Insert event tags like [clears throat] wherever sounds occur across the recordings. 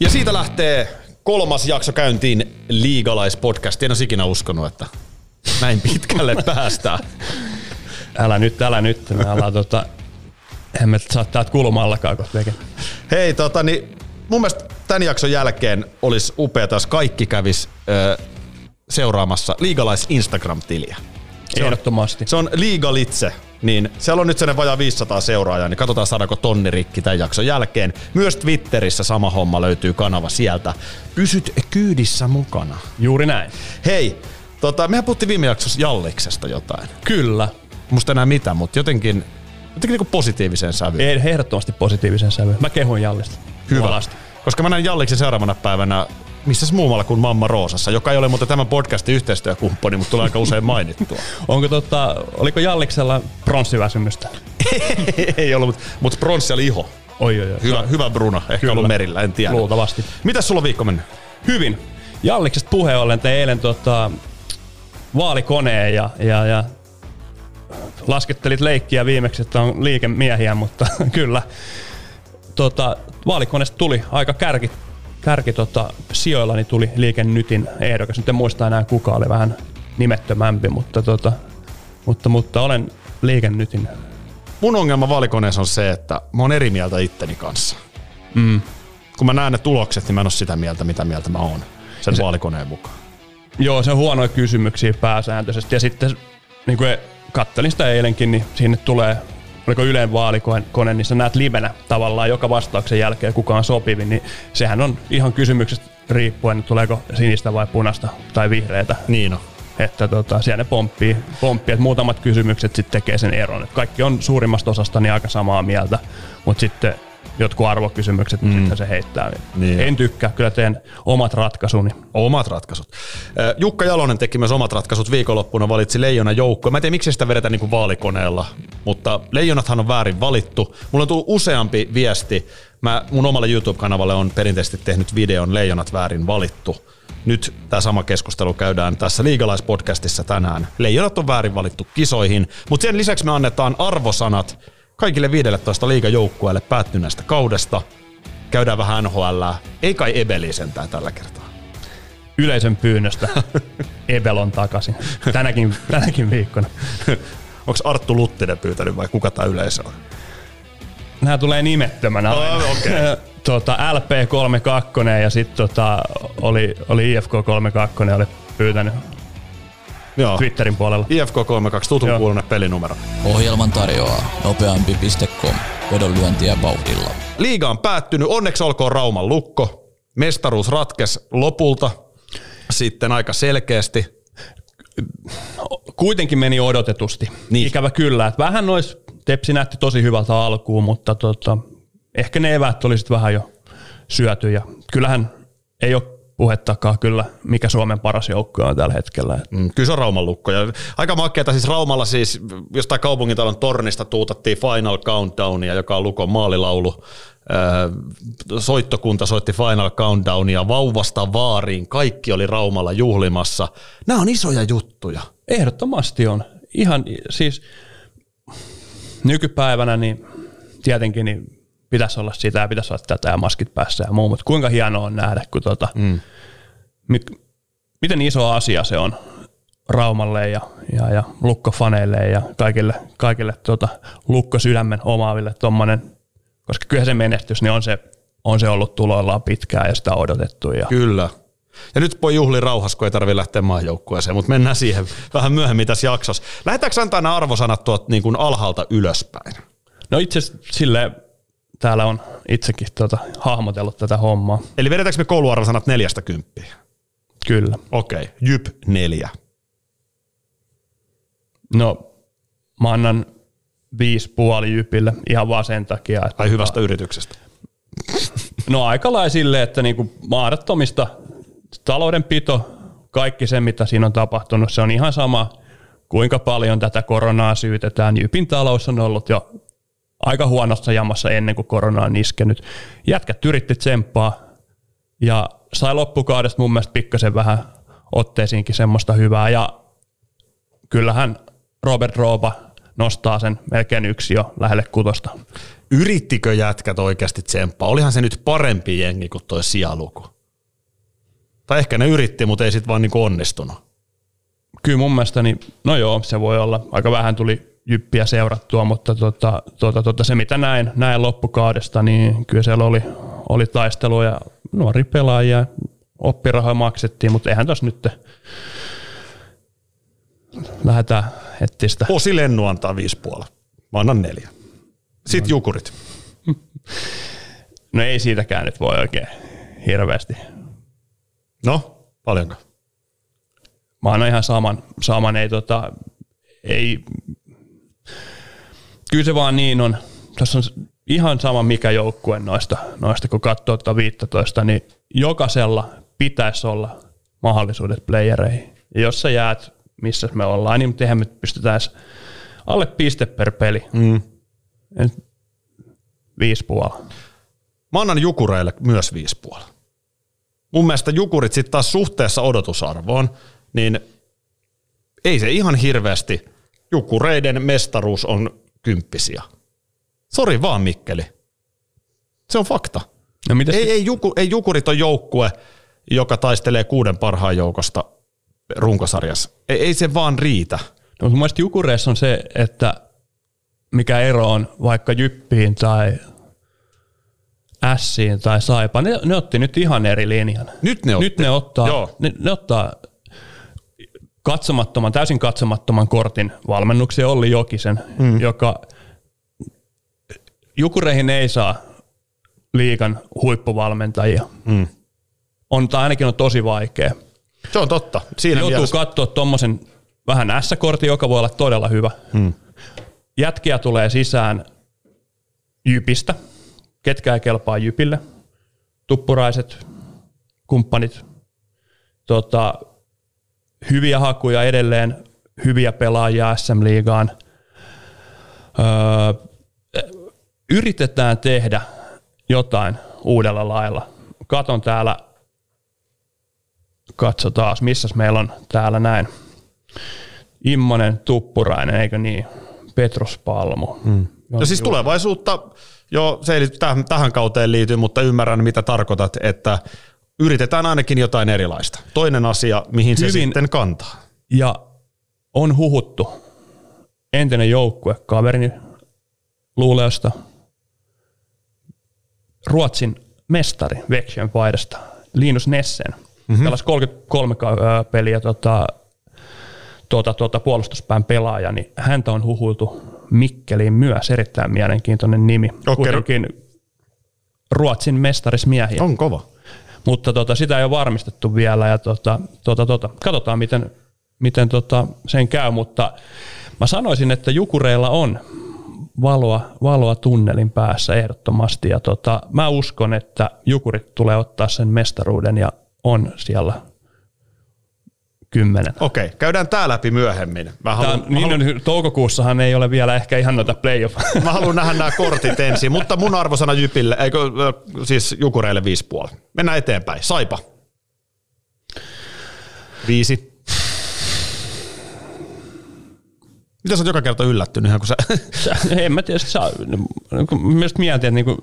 Ja siitä lähtee kolmas jakso käyntiin Liigalaispodcast. En olisi ikinä uskonut, että näin pitkälle päästään. Älä nyt, älä nyt. Me ollaan tota, emme saa täältä kulmallakaan kohta Hei, tota, niin mun mielestä tämän jakson jälkeen olisi upea, jos kaikki kävis ö, seuraamassa Liigalais Instagram-tiliä. Se Ehdottomasti. On, se on Liigalitse, niin siellä on nyt sen vajaa 500 seuraajaa, niin katsotaan saadaanko tonni rikki tämän jakson jälkeen. Myös Twitterissä sama homma löytyy kanava sieltä. Pysyt kyydissä mukana. Juuri näin. Hei, tota, mehän puhuttiin viime jaksossa Jalliksesta jotain. Kyllä. Musta enää mitään, mutta jotenkin, jotenkin niin positiiviseen sävyyn. Ehdottomasti positiiviseen sävyyn. Mä kehun Jallista. Hyvä. Muolasta. Koska mä näin Jalliksen seuraavana päivänä missä muualla kuin Mamma Roosassa, joka ei ole muuten tämän podcastin yhteistyökumppani, mutta tulee aika usein mainittua. [laughs] Onko tota, oliko Jalliksella pronssiväsymystä? [laughs] ei ollut, mutta mut pronssi oli iho. Oi, oi, oi. Hyvä, hyvä Bruna, ehkä Kyllä. ollut merillä, en tiedä. Luultavasti. Mitäs sulla viikko mennyt? Hyvin. Jalliksesta puheen ollen te eilen tota, vaalikoneen ja, ja, ja laskettelit leikkiä viimeksi, että on liikemiehiä, mutta [laughs] kyllä tota, vaalikoneesta tuli aika kärki, kärki tota, sijoillani tuli liikennytin ehdokas. Nyt en muista enää kuka oli vähän nimettömämpi, mutta, tota, mutta, mutta olen liikennytin. Mun ongelma vaalikoneessa on se, että mä oon eri mieltä itteni kanssa. Mm. Kun mä näen ne tulokset, niin mä en ole sitä mieltä, mitä mieltä mä oon sen se, vaalikoneen mukaan. Joo, se on huonoja kysymyksiä pääsääntöisesti. Ja sitten niin kuin kattelin sitä eilenkin, niin sinne tulee oliko Yleen vaalikone, niin sä näet livenä tavallaan joka vastauksen jälkeen, kuka on sopivin, niin sehän on ihan kysymyksestä riippuen, että tuleeko sinistä vai punasta tai vihreätä. Niin on. Että tota, siellä ne pomppii, pomppii, että muutamat kysymykset sitten tekee sen eron. Että kaikki on suurimmasta osasta niin aika samaa mieltä, mutta sitten jotkut arvokysymykset, mm. sitten se heittää. Niin. En tykkää, kyllä teen omat ratkaisuni. Omat ratkaisut. Jukka Jalonen teki myös omat ratkaisut viikonloppuna, valitsi Leijona joukkoa. Mä en tiedä, miksi sitä vedetään niin kuin vaalikoneella, mutta Leijonathan on väärin valittu. Mulla on tullut useampi viesti. Mä mun omalle YouTube-kanavalle on perinteisesti tehnyt videon Leijonat väärin valittu. Nyt tämä sama keskustelu käydään tässä Liigalaispodcastissa tänään. Leijonat on väärin valittu kisoihin, mutta sen lisäksi me annetaan arvosanat kaikille 15 liigajoukkueelle päättyneestä kaudesta. Käydään vähän NHL. Ei kai Ebeli sentään tällä kertaa. Yleisön pyynnöstä [laughs] Ebel on takaisin. Tänäkin, tänäkin viikkona. Onko Arttu Luttinen pyytänyt vai kuka tämä yleisö on? Nämä tulee nimettömänä. Oh, okay. [laughs] tota, LP32 ja sitten tota, oli, oli IFK32 oli pyytänyt Joo. Twitterin puolella. IFK32, tutun kuulunen pelinumero. Ohjelman tarjoaa nopeampi.com. Vedonlyöntiä vauhdilla. Liiga on päättynyt, onneksi olkoon Rauman lukko. Mestaruus ratkes lopulta sitten aika selkeästi. Kuitenkin meni odotetusti. Niin. Ikävä kyllä. Että vähän nois, Tepsi näytti tosi hyvältä alkuun, mutta tota, ehkä ne evät oli vähän jo syöty. Ja kyllähän ei ole puhettakaan kyllä, mikä Suomen paras joukko on tällä hetkellä. Mm, kyllä se on Rauman lukko. Ja aika makeata siis Raumalla siis jostain kaupungintalon tornista tuutattiin Final Countdownia, joka on Lukon maalilaulu. Soittokunta soitti Final Countdownia vauvasta vaariin. Kaikki oli Raumalla juhlimassa. Nämä on isoja juttuja. Ehdottomasti on. Ihan siis nykypäivänä niin tietenkin niin pitäisi olla sitä ja pitäisi olla tätä ja maskit päässä ja muu, mutta kuinka hienoa on nähdä, kun tota, mm. mit, miten iso asia se on Raumalle ja, ja, ja lukkofaneille ja kaikille, kaikille tota, lukkosydämen omaaville tommonen, koska kyllä se menestys, niin on se, on se ollut tuloillaan pitkään ja sitä odotettu. Ja Kyllä. Ja nyt voi juhli rauhassa, kun ei tarvitse lähteä maajoukkueeseen, mutta mennään siihen vähän myöhemmin tässä jaksossa. Lähdetäänkö antaa nämä arvosanat tuot niin kuin alhaalta ylöspäin? No itse asiassa silleen täällä on itsekin tuota, hahmotellut tätä hommaa. Eli vedetäänkö me kouluarvosanat neljästä kymppiä? Kyllä. Okei, okay. Jyp neljä. No, mä annan viisi puoli Jypille ihan vaan sen takia. Että Ai hyvästä yrityksestä. No aika lailla silleen, että niinku mahdottomista taloudenpito, kaikki se mitä siinä on tapahtunut, se on ihan sama, kuinka paljon tätä koronaa syytetään. Jypin talous on ollut jo aika huonossa jamassa ennen kuin korona on iskenyt. Jätkät yritti tsemppaa ja sai loppukaudesta mun mielestä pikkasen vähän otteisiinkin semmoista hyvää ja kyllähän Robert Roopa nostaa sen melkein yksi jo lähelle kutosta. Yrittikö jätkät oikeasti tsemppaa? Olihan se nyt parempi jengi kuin toi sijaluku. Tai ehkä ne yritti, mutta ei sitten vaan niinku onnistunut. Kyllä mun mielestä, niin, no joo, se voi olla. Aika vähän tuli jyppiä seurattua, mutta tota, tota, tota, se mitä näin, näin loppukaudesta, niin kyllä siellä oli, oli taistelu ja nuori pelaajia, oppirahoja maksettiin, mutta eihän tässä nyt lähdetään etsiä sitä. Osi Lennu antaa viisi puolella. Mä annan neljä. Sitten No. jukurit. [laughs] No ei siitäkään nyt voi oikein hirveästi. No, paljonko? Mä annan ihan saman, saman ei tota, ei, kyllä se vaan niin on, tässä on ihan sama mikä joukkue noista, noista kun katsoo tuota 15, niin jokaisella pitäisi olla mahdollisuudet playereihin. Ja jos sä jäät, missä me ollaan, niin eihän me pystytään alle piste per peli. Mm. Et Viisi puolella. Mä annan jukureille myös viisi puolella. Mun mielestä jukurit sitten taas suhteessa odotusarvoon, niin ei se ihan hirveästi. Jukureiden mestaruus on kymppisiä. Sori vaan Mikkeli. Se on fakta. No mitäs Ei, ei, juku, ei jukurit on joukkue, joka taistelee kuuden parhaan joukosta runkosarjassa. Ei, ei se vaan riitä. No, mun mielestä Jukureissa on se, että mikä ero on vaikka Jyppiin tai Ässiin tai Saipaan. Ne, ne otti nyt ihan eri linjan. Nyt ne otti. Nyt ne ottaa, Joo. ne, ne ottaa katsomattoman, täysin katsomattoman kortin valmennuksia Olli Jokisen, mm. joka Jukureihin ei saa liikan huippuvalmentajia. Mm. On, tai ainakin on tosi vaikea. Se on totta. Siinä Joutuu mielessä. katsoa tuommoisen vähän S-kortin, joka voi olla todella hyvä. Hmm. Jätkiä tulee sisään Jypistä, ketkä ei kelpaa Jypille, tuppuraiset, kumppanit, tota, hyviä hakuja edelleen, hyviä pelaajia SM-liigaan. Öö, yritetään tehdä jotain uudella lailla. Katon täällä, katso taas, missä meillä on täällä näin. Immonen, Tuppurainen, eikö niin? Petrus Palmu. Hmm. No siis tulevaisuutta, jo se ei tähän, tähän kauteen liity, mutta ymmärrän mitä tarkoitat, että yritetään ainakin jotain erilaista. Toinen asia, mihin se Hyvin- sitten kantaa. Ja on huhuttu entinen joukkue, kaverini Luuleosta, Ruotsin mestari Växjön paidasta, Linus Nessen. Mm-hmm. Pelasi 33 ka- ö, peliä tota, tuota, tuota, puolustuspään pelaaja, niin häntä on huhuiltu Mikkeliin myös, erittäin mielenkiintoinen nimi. Okei. Kuitenkin Ruotsin mestarismiehiä. On kova. Mutta tota, sitä ei ole varmistettu vielä ja tota, tota, tota, katsotaan miten, miten tota, sen käy, mutta mä sanoisin, että Jukureilla on valoa, valoa tunnelin päässä ehdottomasti. Ja tota, mä uskon, että Jukurit tulee ottaa sen mestaruuden ja on siellä kymmenen. Okei, käydään tää läpi myöhemmin. Mä Tää, haluan, mä niin haluan, on, toukokuussahan ei ole vielä ehkä ihan noita playoff. [laughs] mä haluan nähdä nämä kortit ensin, mutta mun arvosana Jypille, eikö, siis Jukureille 5,5. Mennään eteenpäin. Saipa. Viisi. Mitä sä oot joka kerta yllättynyt, ihan kun sä... en mä tiedä, saa, mielestäni mietin, että niinku,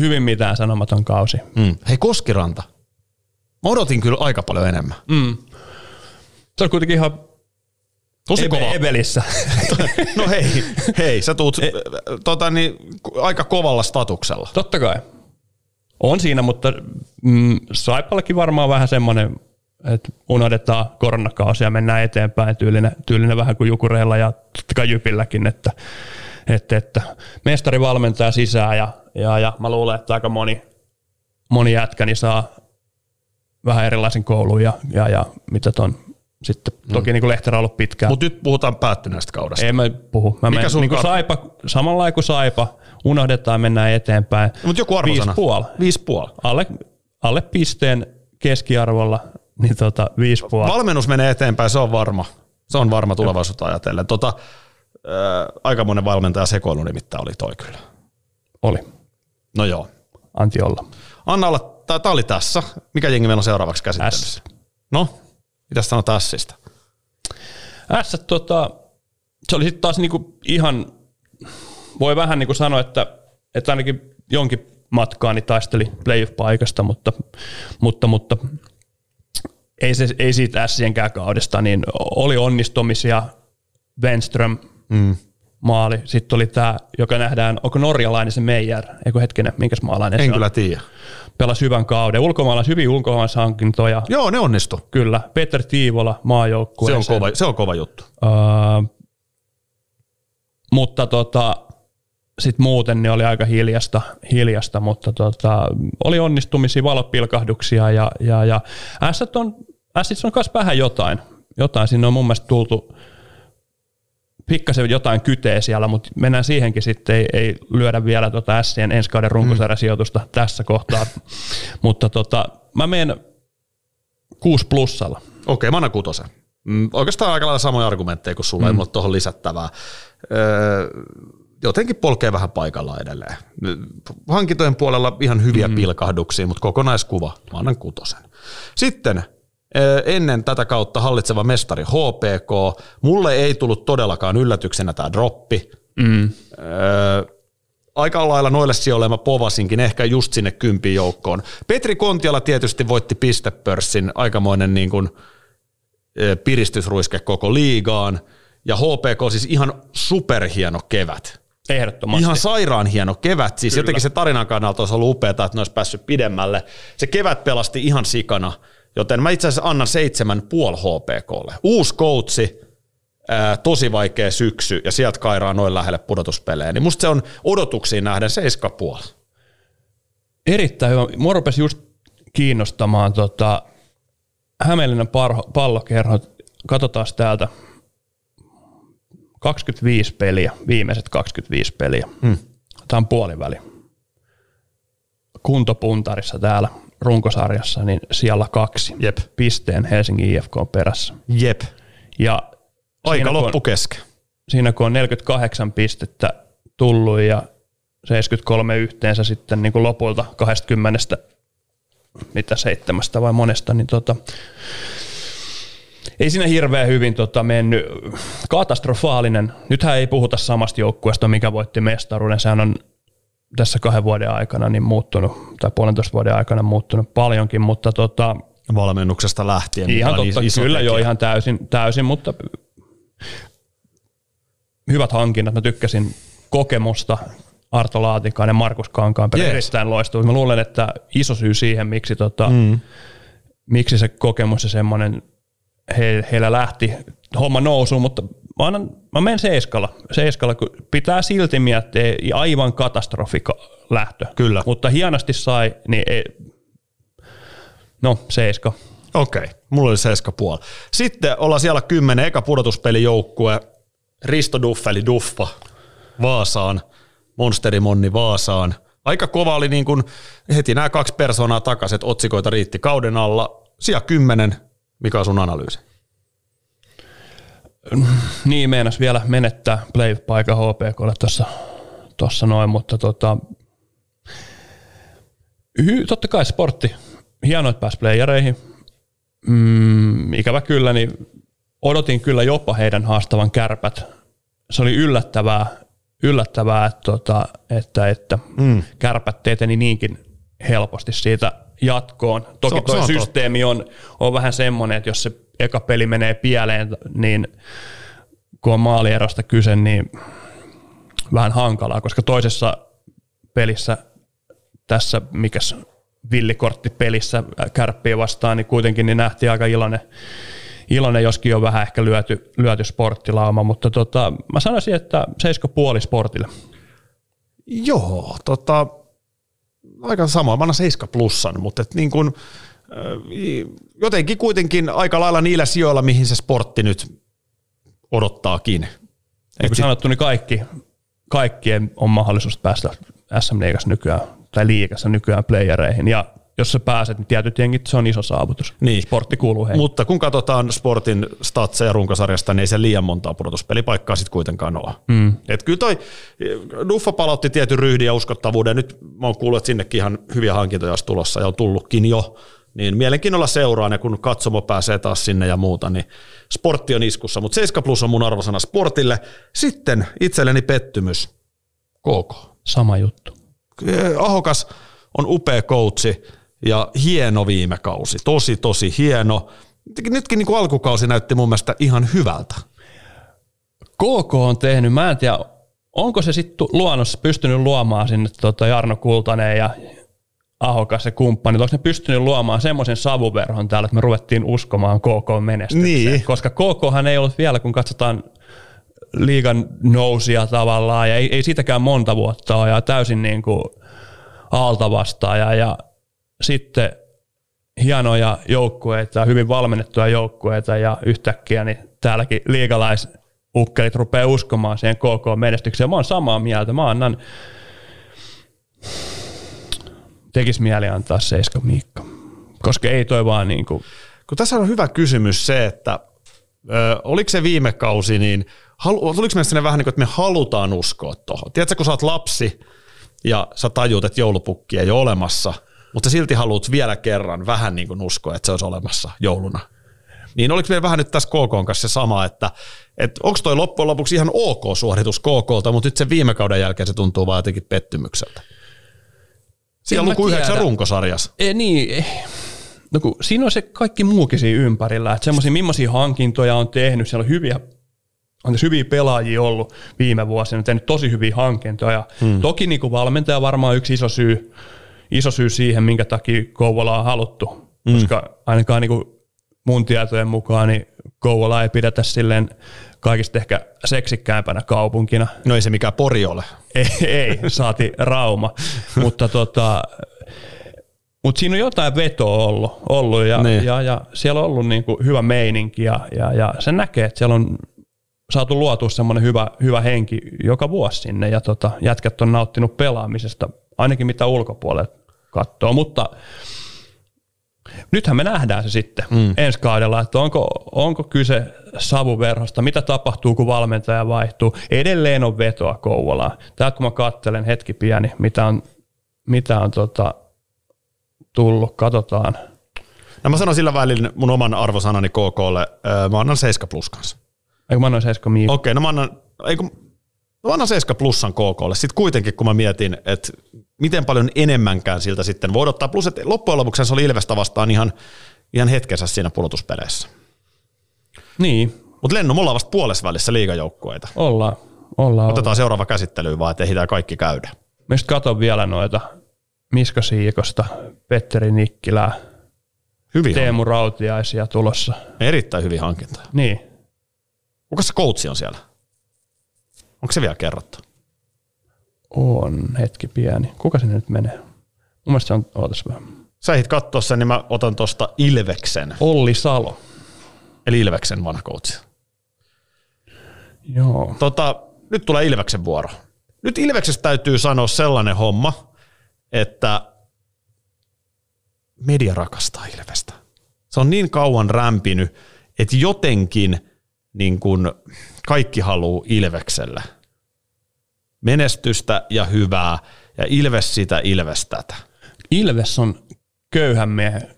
hyvin mitään sanomaton kausi. Mm. Hei, Koskiranta. Mä odotin kyllä aika paljon enemmän. Mm. Se on kuitenkin ihan Tosi kova. Ebelissä. [laughs] No hei, hei, sä tuut tota, niin, aika kovalla statuksella. Totta kai. On siinä, mutta mm, Saipallekin varmaan vähän semmoinen, että unohdetaan koronakausi ja mennään eteenpäin tyylinen, tyylinen vähän kuin Jukureilla ja totta kai Jypilläkin, että, että, että mestari valmentaa sisään ja, ja, ja mä luulen, että aika moni, moni jätkä niin saa vähän erilaisen koulun ja, ja, ja mitä ton sitten, toki niin kuin Lehterä on ollut pitkään. Mutta nyt puhutaan päättyneestä kaudesta. Ei mä puhu. Mä Mikä menen, sun niin kuin saipa, samalla kuin saipa, unohdetaan, mennään eteenpäin. Mutta joku arvosana. Viisi puoli. Viisi puoli. Alle, alle pisteen keskiarvolla, niin tota, viisi puoli. Valmennus menee eteenpäin, se on varma. Se on varma tulevaisuutta ajatellen. Tota, äh, aikamoinen valmentaja sekoilu nimittäin oli toi kyllä. Oli. No joo. Anti olla. Anna olla, tämä oli tässä. Mikä jengi meillä on seuraavaksi käsittelyssä? No, mitä sanot Ässistä? S, tota, se oli sitten taas niinku ihan voi vähän niin kuin sanoa, että, että ainakin jonkin matkaani taisteli playoff-paikasta, mutta, mutta, mutta ei, se, ei siitä ässienkään kaudesta, niin oli onnistumisia, Wenström, mm. maali. Sitten oli tämä, joka nähdään, onko norjalainen se Meijer, eikö hetkinen, minkäs maalainen En se kyllä on? tiedä. Pelasi hyvän kauden. Ulkomaalais, hyvin ulkomaalaishankintoja. Joo, ne onnistu. Kyllä. Peter Tiivola Se maajoukkueeseen. on, kova, se on kova juttu. Öö, mutta tota, sitten muuten ne oli aika hiljasta, hiljasta mutta tota, oli onnistumisia, valopilkahduksia ja, ja, ja Ässät on, on myös vähän jotain. Jotain, sinne on mun mielestä tultu pikkasen jotain kytee siellä, mutta mennään siihenkin sitten, ei, ei lyödä vielä tota Ässien ensi kauden runkosarjasijoitusta mm. tässä kohtaa. mutta tota, mä menen kuusi plussalla. Okei, mä annan kutosen. Mm, oikeastaan aika lailla samoja argumentteja kuin sulla, mm. ei mulla tuohon lisättävää. Öö, jotenkin polkee vähän paikalla edelleen. Hankintojen puolella ihan hyviä mm. pilkahduksia, mutta kokonaiskuva, mä annan kutosen. Sitten ennen tätä kautta hallitseva mestari HPK. Mulle ei tullut todellakaan yllätyksenä tämä droppi. Mm. Öö, aika lailla noille sijoille mä povasinkin, ehkä just sinne kympin joukkoon. Petri Kontiala tietysti voitti pistepörssin, aikamoinen niin kuin, piristysruiske koko liigaan, ja HPK siis ihan superhieno kevät. Ehdottomasti. Ihan sairaan hieno kevät, siis Kyllä. jotenkin se tarinan kannalta olisi ollut upeaa, että ne olisi päässyt pidemmälle. Se kevät pelasti ihan sikana, joten mä itse asiassa annan seitsemän puoli HPKlle. Uusi koutsi, tosi vaikea syksy, ja sieltä kairaa noin lähelle pudotuspelejä. Niin musta se on odotuksiin nähden seiska puoli. Erittäin hyvä. Mua rupesi just kiinnostamaan tota, Hämeenlinnan parho, pallokerhot. Katsotaan täältä. 25 peliä, viimeiset 25 peliä. Hmm. Tämä on puoliväli. Kuntopuntarissa täällä runkosarjassa, niin siellä kaksi. Jep. Pisteen Helsingin IFK perässä. Jep. Ja Aika on- loppu kesken. siinä kun on 48 pistettä tullut ja 73 yhteensä sitten niin kuin lopulta 20 mitä seitsemästä vai monesta, niin tota, ei siinä hirveän hyvin tota, mennyt. Katastrofaalinen. Nythän ei puhuta samasta joukkueesta, mikä voitti mestaruuden. Sehän on kahden vuoden aikana niin muuttunut, tai puolentoista vuoden aikana muuttunut paljonkin, mutta tota, Valmennuksesta lähtien. mikä Ihan totta, iso kyllä tekijä. jo ihan täysin, täysin, mutta hyvät hankinnat. Mä tykkäsin kokemusta Arto Laatikainen, Markus Kankaanperä, Jees. erittäin loistuva. Mä luulen, että iso syy siihen, miksi, tota, mm. miksi se kokemus ja semmoinen he, heillä lähti homma nousuun, mutta mä, annan, mä menen seiskalla, seiskalla, kun pitää silti miettiä aivan katastrofi lähtö. Kyllä. Mutta hienosti sai, niin ei, no seiska. Okei, mulla oli seiska puoli. Sitten ollaan siellä kymmenen, eka pudotuspelijoukkue, Risto Duffeli Duffa Vaasaan, Monsteri Monni Vaasaan. Aika kova oli niin kuin heti nämä kaksi persoonaa takaisin, otsikoita riitti kauden alla. Sija kymmenen, mikä on sun analyysi? Niin, meinas vielä menettää play-paikan HPKlle tuossa tossa noin, mutta tota, hy, totta kai sportti. Hienoa, että pääsi playereihin. Mm, ikävä kyllä, niin odotin kyllä jopa heidän haastavan kärpät. Se oli yllättävää, yllättävää että, tota, että, että mm. kärpät eteni niinkin helposti siitä jatkoon. Toki Se tuo systeemi on, on vähän semmoinen, että jos se eka peli menee pieleen, niin kun on maalierosta kyse, niin vähän hankalaa, koska toisessa pelissä tässä, mikäs villikortti pelissä kärppiä vastaan, niin kuitenkin niin nähtiin aika iloinen, iloinen joskin on vähän ehkä lyöty, lyöty sporttilauma, mutta tota, mä sanoisin, että 7,5 sportille. Joo, tota, aika sama. Mä annan 7 plussan, mutta et niin kuin, äh, jotenkin kuitenkin aika lailla niillä sijoilla, mihin se sportti nyt odottaakin. Niin kuin sit- sanottu, niin kaikki, kaikkien on mahdollisuus päästä SM Liigassa nykyään, tai liigassa nykyään playereihin, ja jos sä pääset, niin tietyt jengit, se on iso saavutus. Niin. Sportti kuuluu heihin. Mutta kun katsotaan sportin statseja runkosarjasta, niin ei se liian montaa pudotuspelipaikkaa sitten kuitenkaan ole. Mm. Et kyllä toi Duffa palautti tietyn ryhdin ja uskottavuuden. Nyt mä oon kuullut, että sinnekin ihan hyviä hankintoja olisi tulossa ja on tullutkin jo. Niin mielenkiinnolla seuraan ja kun katsomo pääsee taas sinne ja muuta, niin sportti on iskussa. Mutta 7 plus on mun arvosana sportille. Sitten itselleni pettymys. KK. Sama juttu. Ahokas on upea coachi ja hieno viime kausi. Tosi, tosi hieno. Nytkin niin kuin alkukausi näytti mun mielestä ihan hyvältä. KK on tehnyt, mä en tiedä, onko se sitten luonnossa pystynyt luomaan sinne tota Jarno Kultanen ja Ahokas ja kumppanit, onko ne pystynyt luomaan semmoisen savuverhon täällä, että me ruvettiin uskomaan KK menestykseen? Niin. Koska KKhan ei ollut vielä, kun katsotaan liigan nousia tavallaan, ja ei, ei siitäkään monta vuotta ole, ja täysin niin kuin alta vastaan, ja, ja sitten hienoja joukkueita, hyvin valmennettuja joukkueita, ja yhtäkkiä niin täälläkin liigalaisukkelit rupeaa uskomaan siihen KK-menestykseen. Mä oon samaa mieltä, mä annan tekisi mieli antaa seiska Miikka. Koska ei toi vaan niin kuin... Kun tässä on hyvä kysymys se, että ö, oliko se viime kausi, niin halu, tuliko meistä vähän niin kuin, että me halutaan uskoa tuohon? Tiedätkö, kun sä oot lapsi ja sä tajuut, että joulupukki ei ole olemassa, mutta silti haluat vielä kerran vähän niin kuin uskoa, että se olisi olemassa jouluna. Niin oliko meillä vähän nyt tässä KK kanssa se sama, että, että onko toi loppujen lopuksi ihan ok suoritus KKlta, mutta nyt se viime kauden jälkeen se tuntuu vaan jotenkin pettymykseltä. Siellä luku yhdeksän runkosarjassa. Ei, niin, eh. no kun siinä on se kaikki muukin siinä ympärillä, että semmoisia, millaisia hankintoja on tehnyt, siellä on hyviä on tässä hyviä pelaajia ollut viime vuosina, on tehnyt tosi hyviä hankintoja. Hmm. Toki niin kuin valmentaja varmaan yksi iso syy, iso syy siihen, minkä takia Kouvola on haluttu, hmm. koska ainakaan niin kuin mun tietojen mukaan niin Kouvola ei pidetä silleen kaikista ehkä seksikkäämpänä kaupunkina. No ei se mikään pori ole. [laughs] Ei, ei saati Rauma, mutta tota, mutta siinä on jotain vetoa ollut, ollut ja, Niin. ja, ja, siellä on ollut niinku hyvä meininki ja, ja, ja se näkee, että siellä on saatu luotua semmoinen hyvä, hyvä henki joka vuosi sinne ja tota, jätkät on nauttinut pelaamisesta, ainakin mitä ulkopuolelle katsoo, mutta nythän me nähdään se sitten mm. ensi kaudella, että onko, onko kyse savuverhosta, mitä tapahtuu, kun valmentaja vaihtuu. Edelleen on vetoa Kouvolaan. Täältä kun mä katselen hetki pieni, mitä on, mitä on tota, tullut, katsotaan. No mä sanon sillä välillä mun oman arvosanani KKlle, öö, mä annan 7 plus kanssa. Eikö mä annoin Seiska Miikka? Okei, no mä annan, ei kun, mä annan 7 plussan KKlle. Sitten kuitenkin, kun mä mietin, että miten paljon enemmänkään siltä sitten voi odottaa. Plus, että loppujen lopuksi se oli Ilvestä vastaan ihan, ihan hetkensä siinä pudotuspeleissä. Niin, Mutta Lennu, me ollaan vasta puolessa välissä liigajoukkueita. ollaan. ollaan, Otetaan ollaan. seuraava käsittely vaan, että ehditään kaikki käydä. Mä just katon vielä noita Miska Siikosta, Petteri Nikkilää, Hyvin Teemu Rautiaisia tulossa. Erittäin hyvin hankintoja. Niin, Kuka se coachi on siellä? Onko se vielä kerrottu? on hetki pieni. Kuka sinne nyt menee? Mun mielestä se on, ootas vähän. Sä ehdit katsoa sen, niin mä otan tuosta Ilveksen. Olli Salo. Eli Ilveksen vanha coachi. Joo. Tota, nyt tulee Ilveksen vuoro. Nyt Ilveksestä täytyy sanoa sellainen homma, että media rakastaa Ilvestä. Se on niin kauan rämpinyt, että jotenkin niin kun kaikki haluaa Ilvekselle menestystä ja hyvää, ja Ilves sitä, Ilves tätä. Ilves on köyhän miehen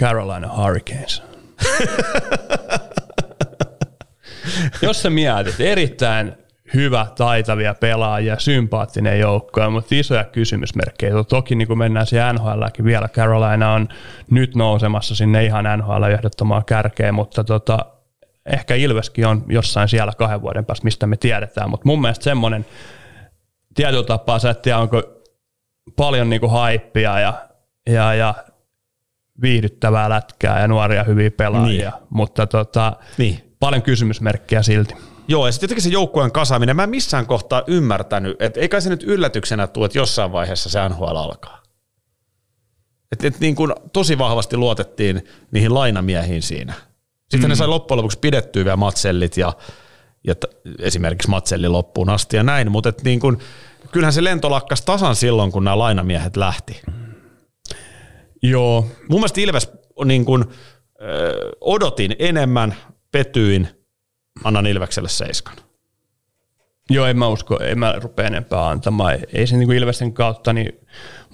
Carolina Hurricanes. [laughs] Jos sä mietit, erittäin hyvä, taitavia pelaajia, sympaattinen joukko, mutta isoja kysymysmerkkejä. Toki niin kuin mennään siihen NHLkin vielä, Carolina on nyt nousemassa sinne ihan NHL ehdottomaan kärkeen, mutta tota, ehkä Ilveskin on jossain siellä kahden vuoden päästä, mistä me tiedetään, mutta mun mielestä semmoinen tietyllä tapaa, sä et tiedä, onko paljon niinku haippia ja, ja, ja viihdyttävää lätkää ja nuoria hyviä pelaajia, niin. mutta tota, Niin. paljon kysymysmerkkiä silti. Joo, ja sitten jotenkin se joukkueen kasaaminen, mä en missään kohtaa ymmärtänyt, että eikä se nyt yllätyksenä tule, että jossain vaiheessa se NHL alkaa. Et, et niin kuin tosi vahvasti luotettiin niihin lainamiehiin siinä. Sitten mm. ne sai loppujen lopuksi pidettyä vielä matsellit ja, ja t- esimerkiksi matselli loppuun asti ja näin, mutta et niin kuin, kyllähän se lento lakkas tasan silloin, kun nämä lainamiehet lähti. Joo, Mun mielestä Ilves niin kuin, ö, odotin enemmän, petyin, annan Ilvekselle seiskan. joo, en mä usko, en mä rupea enempää antamaan. Ei se niin Ilvesten kautta, niin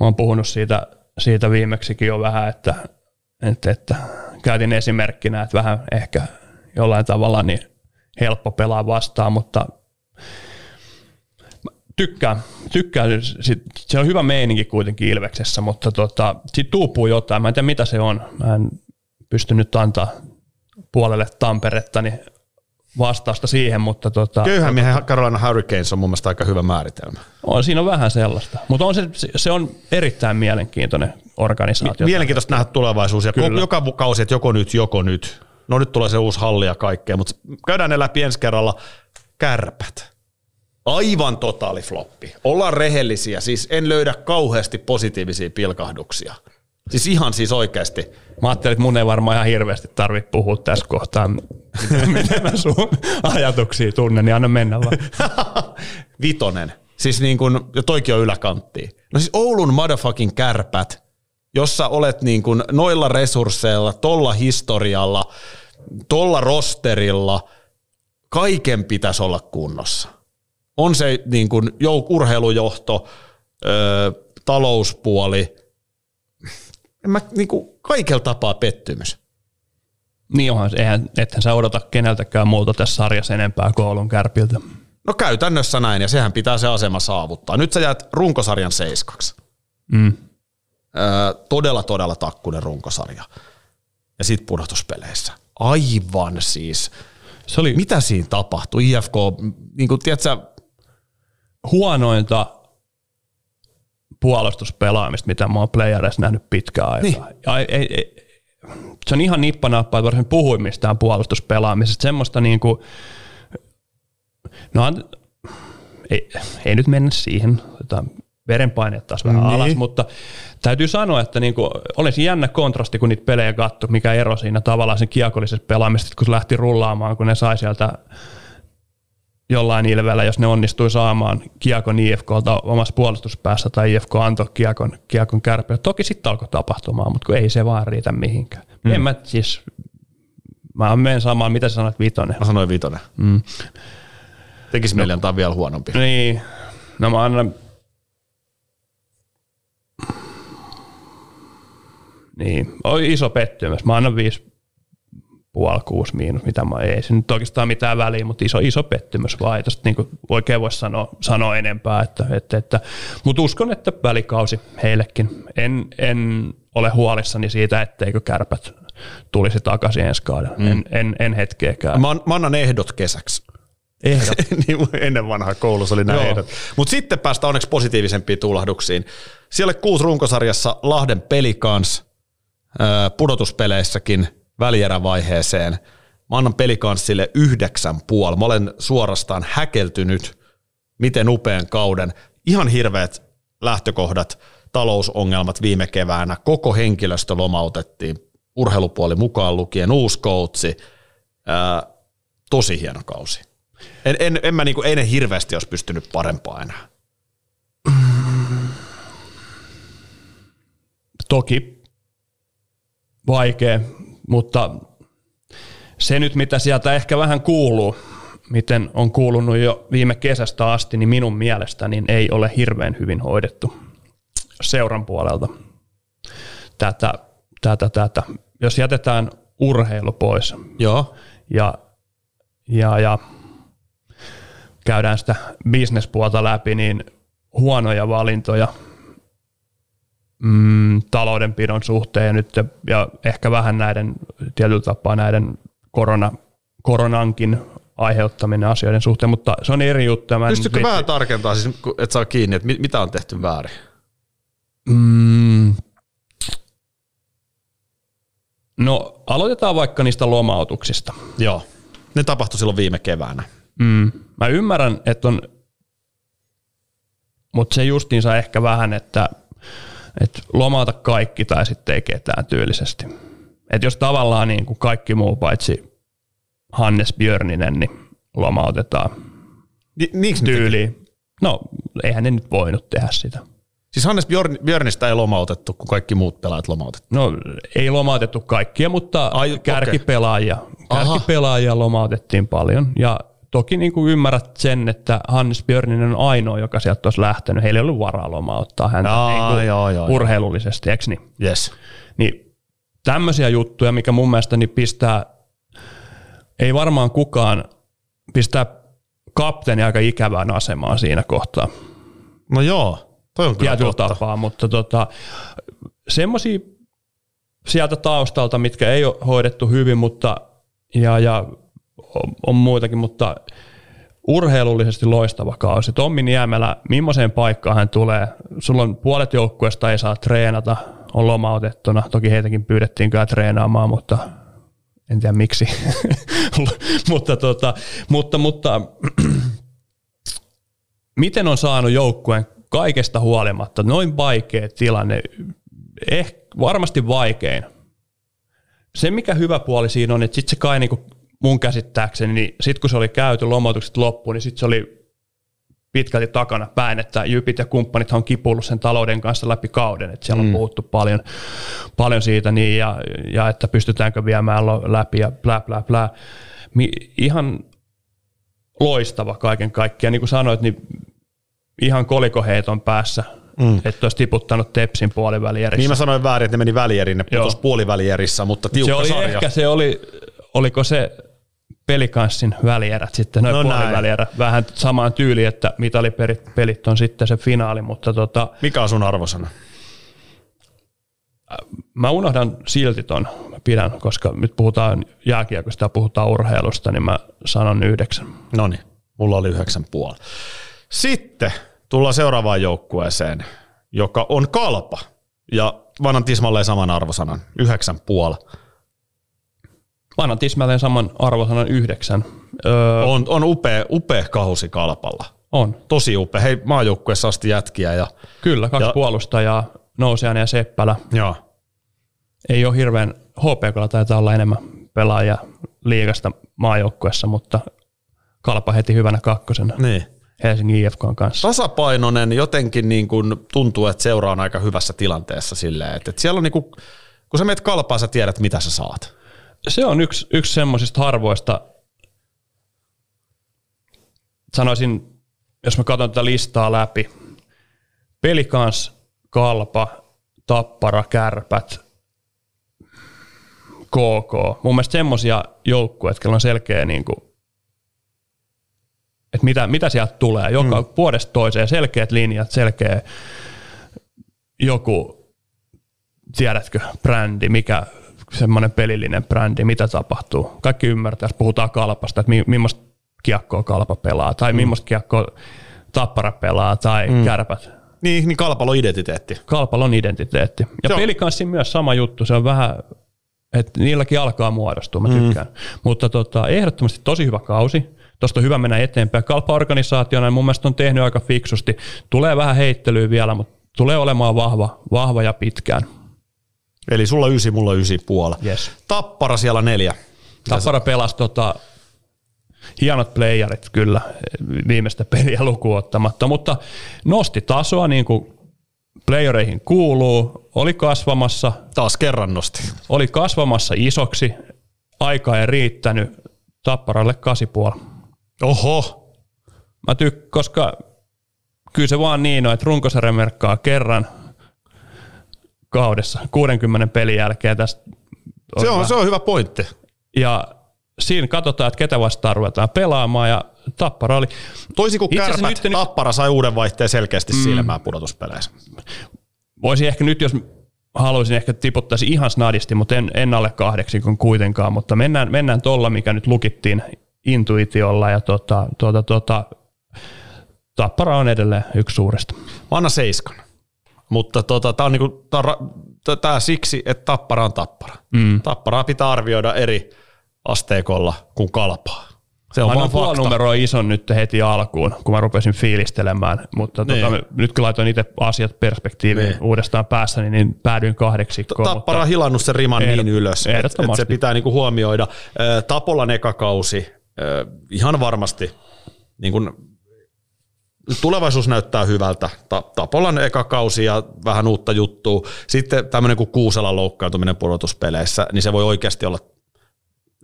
mä oon puhunut siitä, siitä viimeksikin jo vähän, että, että, että käytin esimerkkinä, että vähän ehkä jollain tavalla niin helppo pelaa vastaan, mutta tykkään, tykkään sit, se on hyvä meininki kuitenkin Ilveksessä, mutta tota, siitä tuupuu jotain. Mä en tiedä mitä se on. Mä en pysty nyt antaa puolelle Tamperetta niin vastausta siihen, mutta tota, Köyhän miehen Carolina Hurricanes on mun mielestä aika hyvä määritelmä. on, siinä on vähän sellaista. Mutta on se, se on erittäin mielenkiintoinen organisaatio. Mielenkiintoista nähdä tulevaisuus ja Kyllä. joka kausi, että joko nyt, joko nyt. No nyt tulee se uusi halli ja kaikkea, mutta käydään ne läpi ensi kerralla. Kärpät. Aivan totaali floppi. Ollaan rehellisiä, siis en löydä kauheasti positiivisia pilkahduksia. Siis ihan siis oikeasti. Mä ajattelin, että mun ei varmaan ihan hirveästi tarvitse puhua tässä kohtaa, miten- mä sun ajatuksia tunnen, niin anna mennä vaan. [laughs] Vitonen. Siis niin kuin, ja toikin on yläkanttiin. No siis Oulun motherfucking kärpät, jossa olet niin kuin noilla resursseilla, tolla historialla, tolla rosterilla, kaiken pitäisi olla kunnossa. On se niin kuin urheilujohto, öö, talouspuoli, en mä, niin kuin kaikella tapaa pettymys. Niin onhan eihän, ethän sä odota keneltäkään muulta tässä sarjassa enempää kuin Oulun kärpiltä. No käytännössä näin, ja sehän pitää se asema saavuttaa. Nyt sä jäät runkosarjan seiskaksi. Mm. Todella, todella takkunen runkosarja. Ja sit pudotuspeleissä. Aivan siis. Se oli Mitä siinä tapahtui? IFK, niin kuin, tiedätkö, huonointa puolustuspelaamista, mitä mä oon playereissa nähnyt pitkään aikaa. Niin. Ja ei, ei, se on ihan nippanappaa, että varsin puhuin mistään puolustuspelaamisesta. Semmoista niin kuin, no ei, ei nyt mennä siihen, otetaan verenpaineet taas vähän Niin. alas, mutta täytyy sanoa, että niin kuin, olisi jännä kontrasti, kun niitä pelejä katso, mikä ero siinä tavallaan sen kiekollisessa pelaamisessa, kun se lähti rullaamaan, kun ne sai sieltä jollain ilveellä, jos ne onnistui saamaan kiekon IFKlta omassa puolustuspäässä tai IFK antoi kiekon, kiekon kärpille. Toki sitten alkoi tapahtumaan, mutta kun ei se vaan riitä mihinkään. Mm. En mä siis, mä menen samaan, mitä sä sanoit, vitonen. mä sanoin vitonen. Mm. Tekisi mieli antaa vielä huonompi. Niin, no mä annan... Niin, oli iso pettymys. Mä annan viisi puoli kuusi miinus, mitä mä ei se nyt oikeastaan mitään väliä, mutta iso, iso pettymys vaan, ei tosta niinku oikein voi sanoa, sanoa enempää, että, että, että, mutta uskon, että välikausi heillekin. En, en ole huolissani siitä, etteikö kärpät tulisi takaisin ensi kaudella. Mm. En, en, en hetkeäkään. Mä, mä annan ehdot kesäksi. Ehdot. [laughs] niin ennen vanhaa koulussa oli nämä Joo. ehdot. Mutta sitten päästään onneksi positiivisempiin tulahduksiin. Siellä kuusi runkosarjassa Lahden pelikans pudotuspeleissäkin välierävaiheeseen. Mä annan pelikanssille yhdeksän puoli. Mä olen suorastaan häkeltynyt, miten upean kauden. Ihan hirveät lähtökohdat, talousongelmat viime keväänä. Koko henkilöstö lomautettiin, urheilupuoli mukaan lukien, uusi koutsi. Tosi hieno kausi. En, en, en mä niinku, ei ne hirveästi olisi pystynyt parempaa enää. Toki vaikea, mutta se nyt mitä sieltä ehkä vähän kuuluu, miten on kuulunut jo viime kesästä asti, niin minun mielestä niin ei ole hirveän hyvin hoidettu seuran puolelta tätä, tätä, tätä. Jos jätetään urheilu pois Joo. ja, ja, ja käydään sitä bisnespuolta läpi, niin huonoja valintoja mm, taloudenpidon suhteen ja, nyt, ja ehkä vähän näiden tietyllä tapaa näiden korona, koronankin aiheuttaminen asioiden suhteen, mutta se on eri juttu. Pystytkö viitti- vähän tarkentaa, siis, kun et saa kiinni, että mit- mitä on tehty väärin? Mm. No aloitetaan vaikka niistä lomautuksista. Joo. Ne tapahtui silloin viime keväänä. Mm. Mä ymmärrän, että on, mutta se justiinsa ehkä vähän, että, että lomauta kaikki tai sitten ei ketään tyylisesti. Että jos tavallaan niin kuin kaikki muu paitsi Hannes Björninen, niin lomautetaan Ni, teki? tyyliin. No, eihän ne nyt voinut tehdä sitä. Siis Hannes Björn, Björnistä ei lomautettu, kun kaikki muut pelaajat lomautettu. No ei lomautettu kaikkia, mutta Ai, kärkipelaajia, Aha. kärkipelaajia lomautettiin paljon. Ja toki niin kuin ymmärrät sen, että Hannes Björninen on ainoa, joka sieltä olisi lähtenyt. Heillä ei ollut varaa lomauttaa häntä Jaa, niin kuin joo, joo, urheilullisesti, eikö niin? Yes. Niin tämmöisiä juttuja, mikä mun mielestä niin pistää, ei varmaan kukaan pistää kapteeni aika ikävään asemaan siinä kohtaa. No joo, toi on kyllä tietyllä totta. tapaa, mutta tota, semmoisia sieltä taustalta, mitkä ei ole hoidettu hyvin, mutta ja, ja on, muitakin, mutta urheilullisesti loistava kausi. Tommi Niemelä, millaiseen paikkaan hän tulee? Sulla on puolet joukkueesta ei saa treenata, on lomautettuna. Toki heitäkin pyydettiin kyllä treenaamaan, mutta en tiedä miksi. [laughs] mutta, tota, mutta, mutta [clears throat] miten on saanut joukkueen kaikesta huolimatta noin vaikea tilanne, eh, varmasti vaikein. Se mikä hyvä puoli siinä on, että sitten se kai niinku mun käsittääkseni, niin sitten kun se oli käyty lomautukset loppuun, niin sitten se oli pitkälti takana päin, että Jypit ja kumppanit on kipullut sen talouden kanssa läpi kauden, että siellä on mm. puhuttu paljon, paljon siitä niin, ja, ja, että pystytäänkö viemään läpi ja plää, plää, plää. Mi, ihan loistava kaiken kaikkiaan. Niin kuin sanoit, niin ihan kolikoheiton päässä, mm. että olisi tiputtanut Tepsin puolivälierissä. Niin mä sanoin väärin, että ne meni välieriin, ne putosi puolivälierissä, mutta tiukka se oli sarja. Ehkä se oli, oliko se pelikanssin välierät sitten, noin no puolivälierät, vähän samaan tyyliin, että mitalipelit pelit on sitten se finaali, mutta tota, Mikä on sun arvosana? Mä unohdan silti ton, mä pidän, koska nyt puhutaan jääkiekosta ja puhutaan urheilusta, niin mä sanon yhdeksän. No niin, mulla oli yhdeksän puoli. Sitten tullaan seuraavaan joukkueeseen, joka on kalpa. Ja mä annan tismalleen saman arvosanan, yhdeksän puoli. Mä annan tismalleen saman arvosanan yhdeksän. Öö, on, on upea, upea kausi kalpalla. On. Tosi upea. Hei, maajoukkueessa asti jätkiä. Ja, Kyllä, kaksi ja, puolustajaa, Nousiainen ja Seppälä. Joo. Ei ole hirveän, HPKlla taitaa olla enemmän pelaajia liigasta maajoukkueessa, mutta kalpa heti hyvänä kakkosena. Niin. Helsingin IFK kanssa. Tasapainoinen jotenkin niin kuin tuntuu, että seura on aika hyvässä tilanteessa silleen, että, että siellä on niin kuin, kun sä meet kalpaan, sä tiedät mitä sä saat. Se on yksi, yksi semmoisista harvoista, sanoisin, jos mä katson tätä listaa läpi, pelikans, kalpa, tappara, kärpät, KK. Mun mielestä semmoisia joukkueet, että on selkeä niin kuin, että mitä, mitä sieltä tulee. Joka mm. vuodesta toiseen selkeät linjat, selkeä joku, tiedätkö, brändi, mikä semmoinen pelillinen brändi, mitä tapahtuu. Kaikki ymmärtää, jos puhutaan kalpasta, että mi- millaista kiekkoa kalpa pelaa, tai mm. millaista kiekkoa tappara pelaa, tai mm. kärpät. Niin, niin kalpalo on identiteetti. Kalpalo on identiteetti. Ja Joo. pelikanssi myös sama juttu, se on vähän, että niilläkin alkaa muodostua, mä tykkään. Mm. Mutta tota, ehdottomasti tosi hyvä kausi tuosta on hyvä mennä eteenpäin. Kalpa-organisaationa mun mielestä on tehnyt aika fiksusti. Tulee vähän heittelyä vielä, mutta tulee olemaan vahva, vahva ja pitkään. Eli sulla ysi, mulla ysi puoli. Yes. Tappara siellä neljä. Tappara pelasi tota, hienot playerit kyllä viimeistä peliä lukuun ottamatta, mutta nosti tasoa niin kuin playereihin kuuluu, oli kasvamassa. Taas kerran nosti. Oli kasvamassa isoksi, aika ei riittänyt, Tapparalle kasipuoli. Oho. Mä tyk, koska kyllä se vaan niin on, että runkosarjan merkkaa kerran kaudessa 60 pelin jälkeen tästä. Se on, se on hyvä pointti. Ja siinä katsotaan, että ketä vastaan ruvetaan pelaamaan ja Tappara oli... Toisin kuin kärpät, nyt, Tappara sai uuden vaihteen selkeästi mm, silmään pudotuspeleissä. Voisi ehkä nyt, jos haluaisin ehkä tiputtaisi ihan snadisti, mutta en, en alle kahdeksi kun kuitenkaan, mutta mennään, mennään tuolla, mikä nyt lukittiin intuitiolla ja tota, tota, tota, Tappara on edelleen yksi suuresta. Mä seiskan. Mutta tota, tämä on, niinku, tää on tää siksi, että Tappara on Tappara. Mm. Tapparaa pitää arvioida eri asteikolla kuin kalpaa. Se on Annan puoli numero ison nyt heti alkuun, kun mä rupesin fiilistelemään, mutta niin. tota, nyt kun laitoin itse asiat perspektiiviin niin. uudestaan päässä, niin, niin päädyin kahdeksikkoon. Tappara on hilannut sen riman ehdot, niin ylös, että et se pitää niinku huomioida. Tapolan ekakausi, ihan varmasti niin kun, tulevaisuus näyttää hyvältä. Tapolan eka kausi ja vähän uutta juttua. Sitten tämmöinen kuin Kuuselan loukkaantuminen pudotuspeleissä, niin se voi oikeasti olla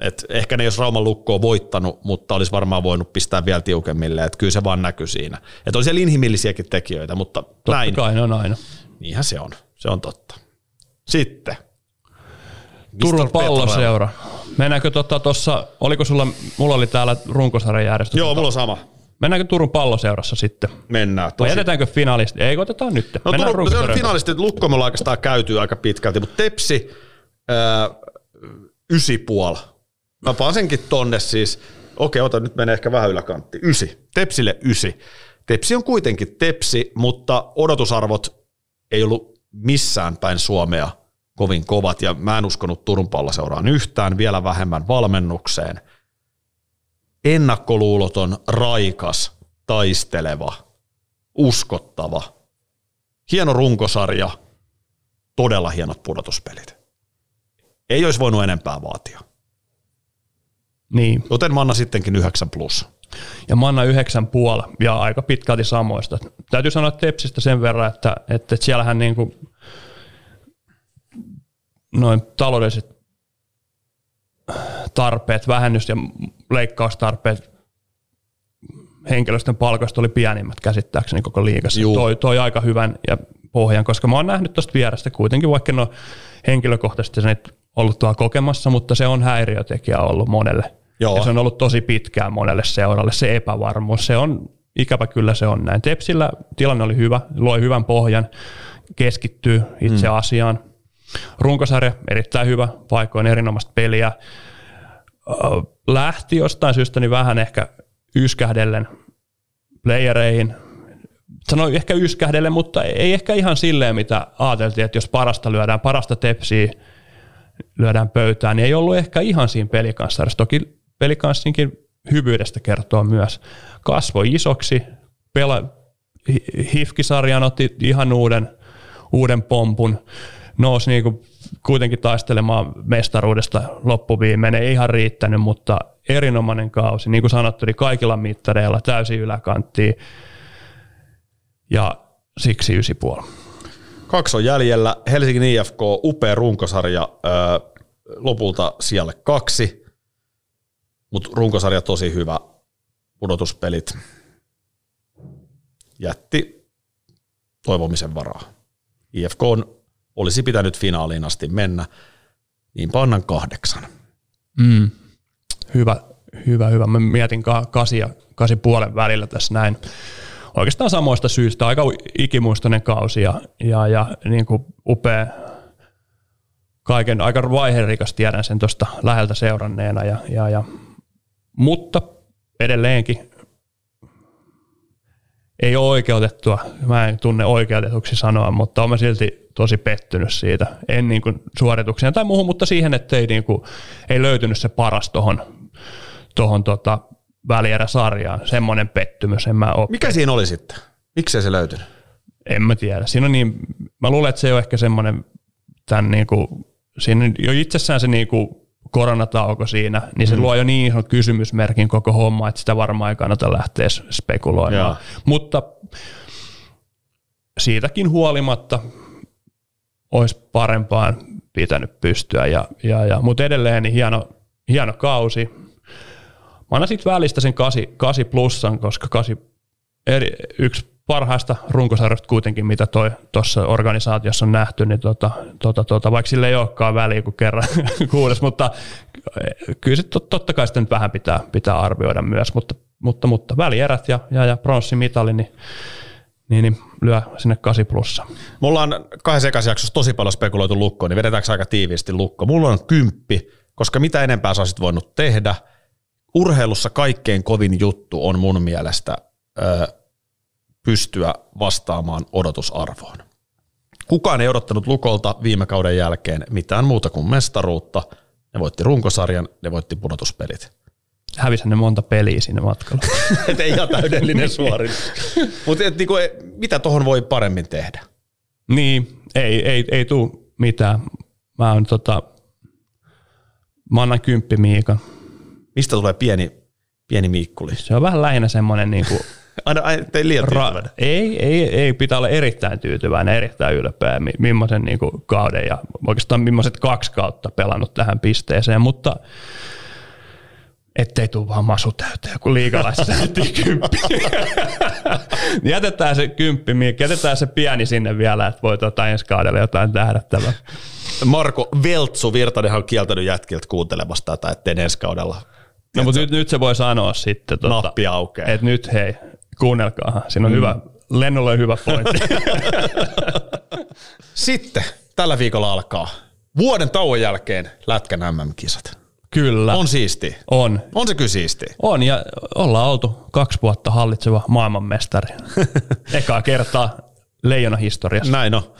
et ehkä ne jos Rauman lukko on voittanut, mutta olisi varmaan voinut pistää vielä tiukemmille, että kyllä se vaan näkyy siinä. Että oli siellä inhimillisiäkin tekijöitä, mutta Totta näin. kai ne on aina. Niinhän se on, se on totta. Sitten. Turun palloseura. Mennäänkö tuossa, tota, oliko sulla, mulla oli täällä runkosarjan järjestys. Joo, mulla on sama. Mennäänkö Turun palloseurassa sitten? Mennään. Vai jätetäänkö finalisti? Ei, otetaan nyt. No Mennään Turun, runkosarjaan. finalistit, Lukko me oikeastaan käyty aika pitkälti, mutta Tepsi, ää, ysi puol. Mä paan senkin tonne siis, okei, ota nyt menee ehkä vähän yläkantti, ysi. Tepsille ysi. Tepsi on kuitenkin Tepsi, mutta odotusarvot ei ollut missään päin Suomea kovin kovat, ja mä en uskonut Turun palloseuraan yhtään, vielä vähemmän valmennukseen. Ennakkoluuloton, raikas, taisteleva, uskottava, hieno runkosarja, todella hienot pudotuspelit. Ei olisi voinut enempää vaatia. Niin, Joten mä annan sittenkin 9 plus. ja annan yhdeksän puoli ja aika pitkälti samoista. Täytyy sanoa Tepsistä sen verran, että, että siellähän niin kuin noin taloudelliset tarpeet, vähennys- ja leikkaustarpeet henkilöstön palkoista oli pienimmät käsittääkseni koko liigassa. Juu. Toi, toi aika hyvän ja pohjan, koska mä oon nähnyt tuosta vierestä kuitenkin, vaikka no henkilökohtaisesti sen ollut tuolla kokemassa, mutta se on häiriötekijä ollut monelle. Joo. Ja se on ollut tosi pitkään monelle seuralle se epävarmuus. Se on, ikävä kyllä se on näin. Tepsillä tilanne oli hyvä, loi hyvän pohjan, keskittyy itse mm. asiaan. Runkosarja erittäin hyvä, paikoin erinomaista peliä. Lähti jostain syystä niin vähän ehkä yskähdellen playereihin. Sanoin ehkä yskähdellen, mutta ei ehkä ihan silleen, mitä ajateltiin, että jos parasta lyödään, parasta tepsiä lyödään pöytään, niin ei ollut ehkä ihan siinä pelikanssarjassa. Toki pelikanssinkin hyvyydestä kertoo myös. Kasvoi isoksi, pela, Hi- Hifkisarjan otti ihan uuden, uuden pompun, nousi niinku kuitenkin taistelemaan mestaruudesta loppuviimein. Ei ihan riittänyt, mutta erinomainen kausi. Niin kuin sanottu, niin kaikilla mittareilla täysin yläkanttiin ja siksi ysi puoli. Kaksi on jäljellä. Helsingin IFK, upea runkosarja, lopulta siellä kaksi, mutta runkosarja tosi hyvä. Pudotuspelit jätti toivomisen varaa. IFK on, olisi pitänyt finaaliin asti mennä, niin pannan kahdeksan. Mm. Hyvä, hyvä, hyvä. Mä mietin ka- kasi ja kasi puolen välillä tässä näin. Oikeastaan samoista syistä. Aika ikimuistoinen kausi ja, ja, ja niin kuin upea, kaiken, aika vaiherikas tiedän sen tuosta läheltä seuranneena. Ja, ja, ja, mutta edelleenkin ei ole oikeutettua, mä en tunne oikeutetuksi sanoa, mutta olen silti tosi pettynyt siitä. En niin kuin suoritukseen tai muuhun, mutta siihen, että ei, niin kuin, ei löytynyt se paras tuohon tohon tota välieräsarjaan. Semmoinen pettymys, en mä ole. Mikä siinä oli sitten? Miksei se löytynyt? En mä tiedä. Siinä on niin, mä luulen, että se on ehkä semmoinen, tämän niin kuin, siinä jo itsessään se niin kuin koronatauko siinä, niin se mm. luo jo niin ison kysymysmerkin koko homma, että sitä varmaan ei kannata lähteä spekuloimaan. Joo. Mutta siitäkin huolimatta olisi parempaan pitänyt pystyä. Ja, ja, ja, mutta edelleen niin hieno, hieno kausi. Mä annan sitten välistä sen 8, 8 plussan, koska 8, eri, yksi parhaista runkosarjoista kuitenkin, mitä tuossa organisaatiossa on nähty, niin tota, tota, tota, vaikka sille ei olekaan väliä kuin kerran [laughs] kuudes, mutta kyllä se tot, totta kai sitä nyt vähän pitää, pitää arvioida myös, mutta, mutta, mutta välierät ja, ja, ja pronssimitali, niin, niin, niin lyö sinne 8 plussa. Mulla on kahdessa ekassa jaksossa tosi paljon spekuloitu lukkoon, niin vedetäänkö aika tiiviisti lukko? Mulla on kymppi, koska mitä enempää sä voinut tehdä. Urheilussa kaikkein kovin juttu on mun mielestä ö, pystyä vastaamaan odotusarvoon. Kukaan ei odottanut Lukolta viime kauden jälkeen mitään muuta kuin mestaruutta. Ne voitti runkosarjan, ne voitti pudotuspelit. Hävisi ne monta peliä sinne matkalla. [laughs] Et ei ihan täydellinen [laughs] suoritus. Mutta niinku, e- mitä tuohon voi paremmin tehdä? niin, ei, ei, ei tuu mitään. Mä oon tota, mä annan kymppi Miikan. Mistä tulee pieni, pieni miikkuli? Se on vähän lähinnä semmoinen niinku, Aina, aina ei liian ra- tyytyväinen. ei, ei, ei, pitää olla erittäin tyytyväinen, erittäin ylpeä, mi- millaisen niinku kauden ja oikeastaan millaiset kaksi kautta pelannut tähän pisteeseen, mutta ettei tule vaan masu täyteen, kun liikalaisessa [laughs] kymppi. [laughs] jätetään se kymppi, jätetään se pieni sinne vielä, että voi tota ensi kaudella jotain tähdättävää. Marko Veltsu Virtanenhan on kieltänyt jätkiltä kuuntelemasta tätä, ettei ensi kaudella No mutta nyt, nyt se voi sanoa sitten, tota, nappi aukeaa. että nyt hei, kuunnelkaahan, siinä on mm. hyvä, lennolle on hyvä pointti. [laughs] Sitten tällä viikolla alkaa vuoden tauon jälkeen Lätkän MM-kisat. Kyllä, On siisti. on. On se kyllä siisti. On, ja ollaan oltu kaksi vuotta hallitseva maailmanmestari. [laughs] Ekaa kertaa leijona historiassa. Näin on.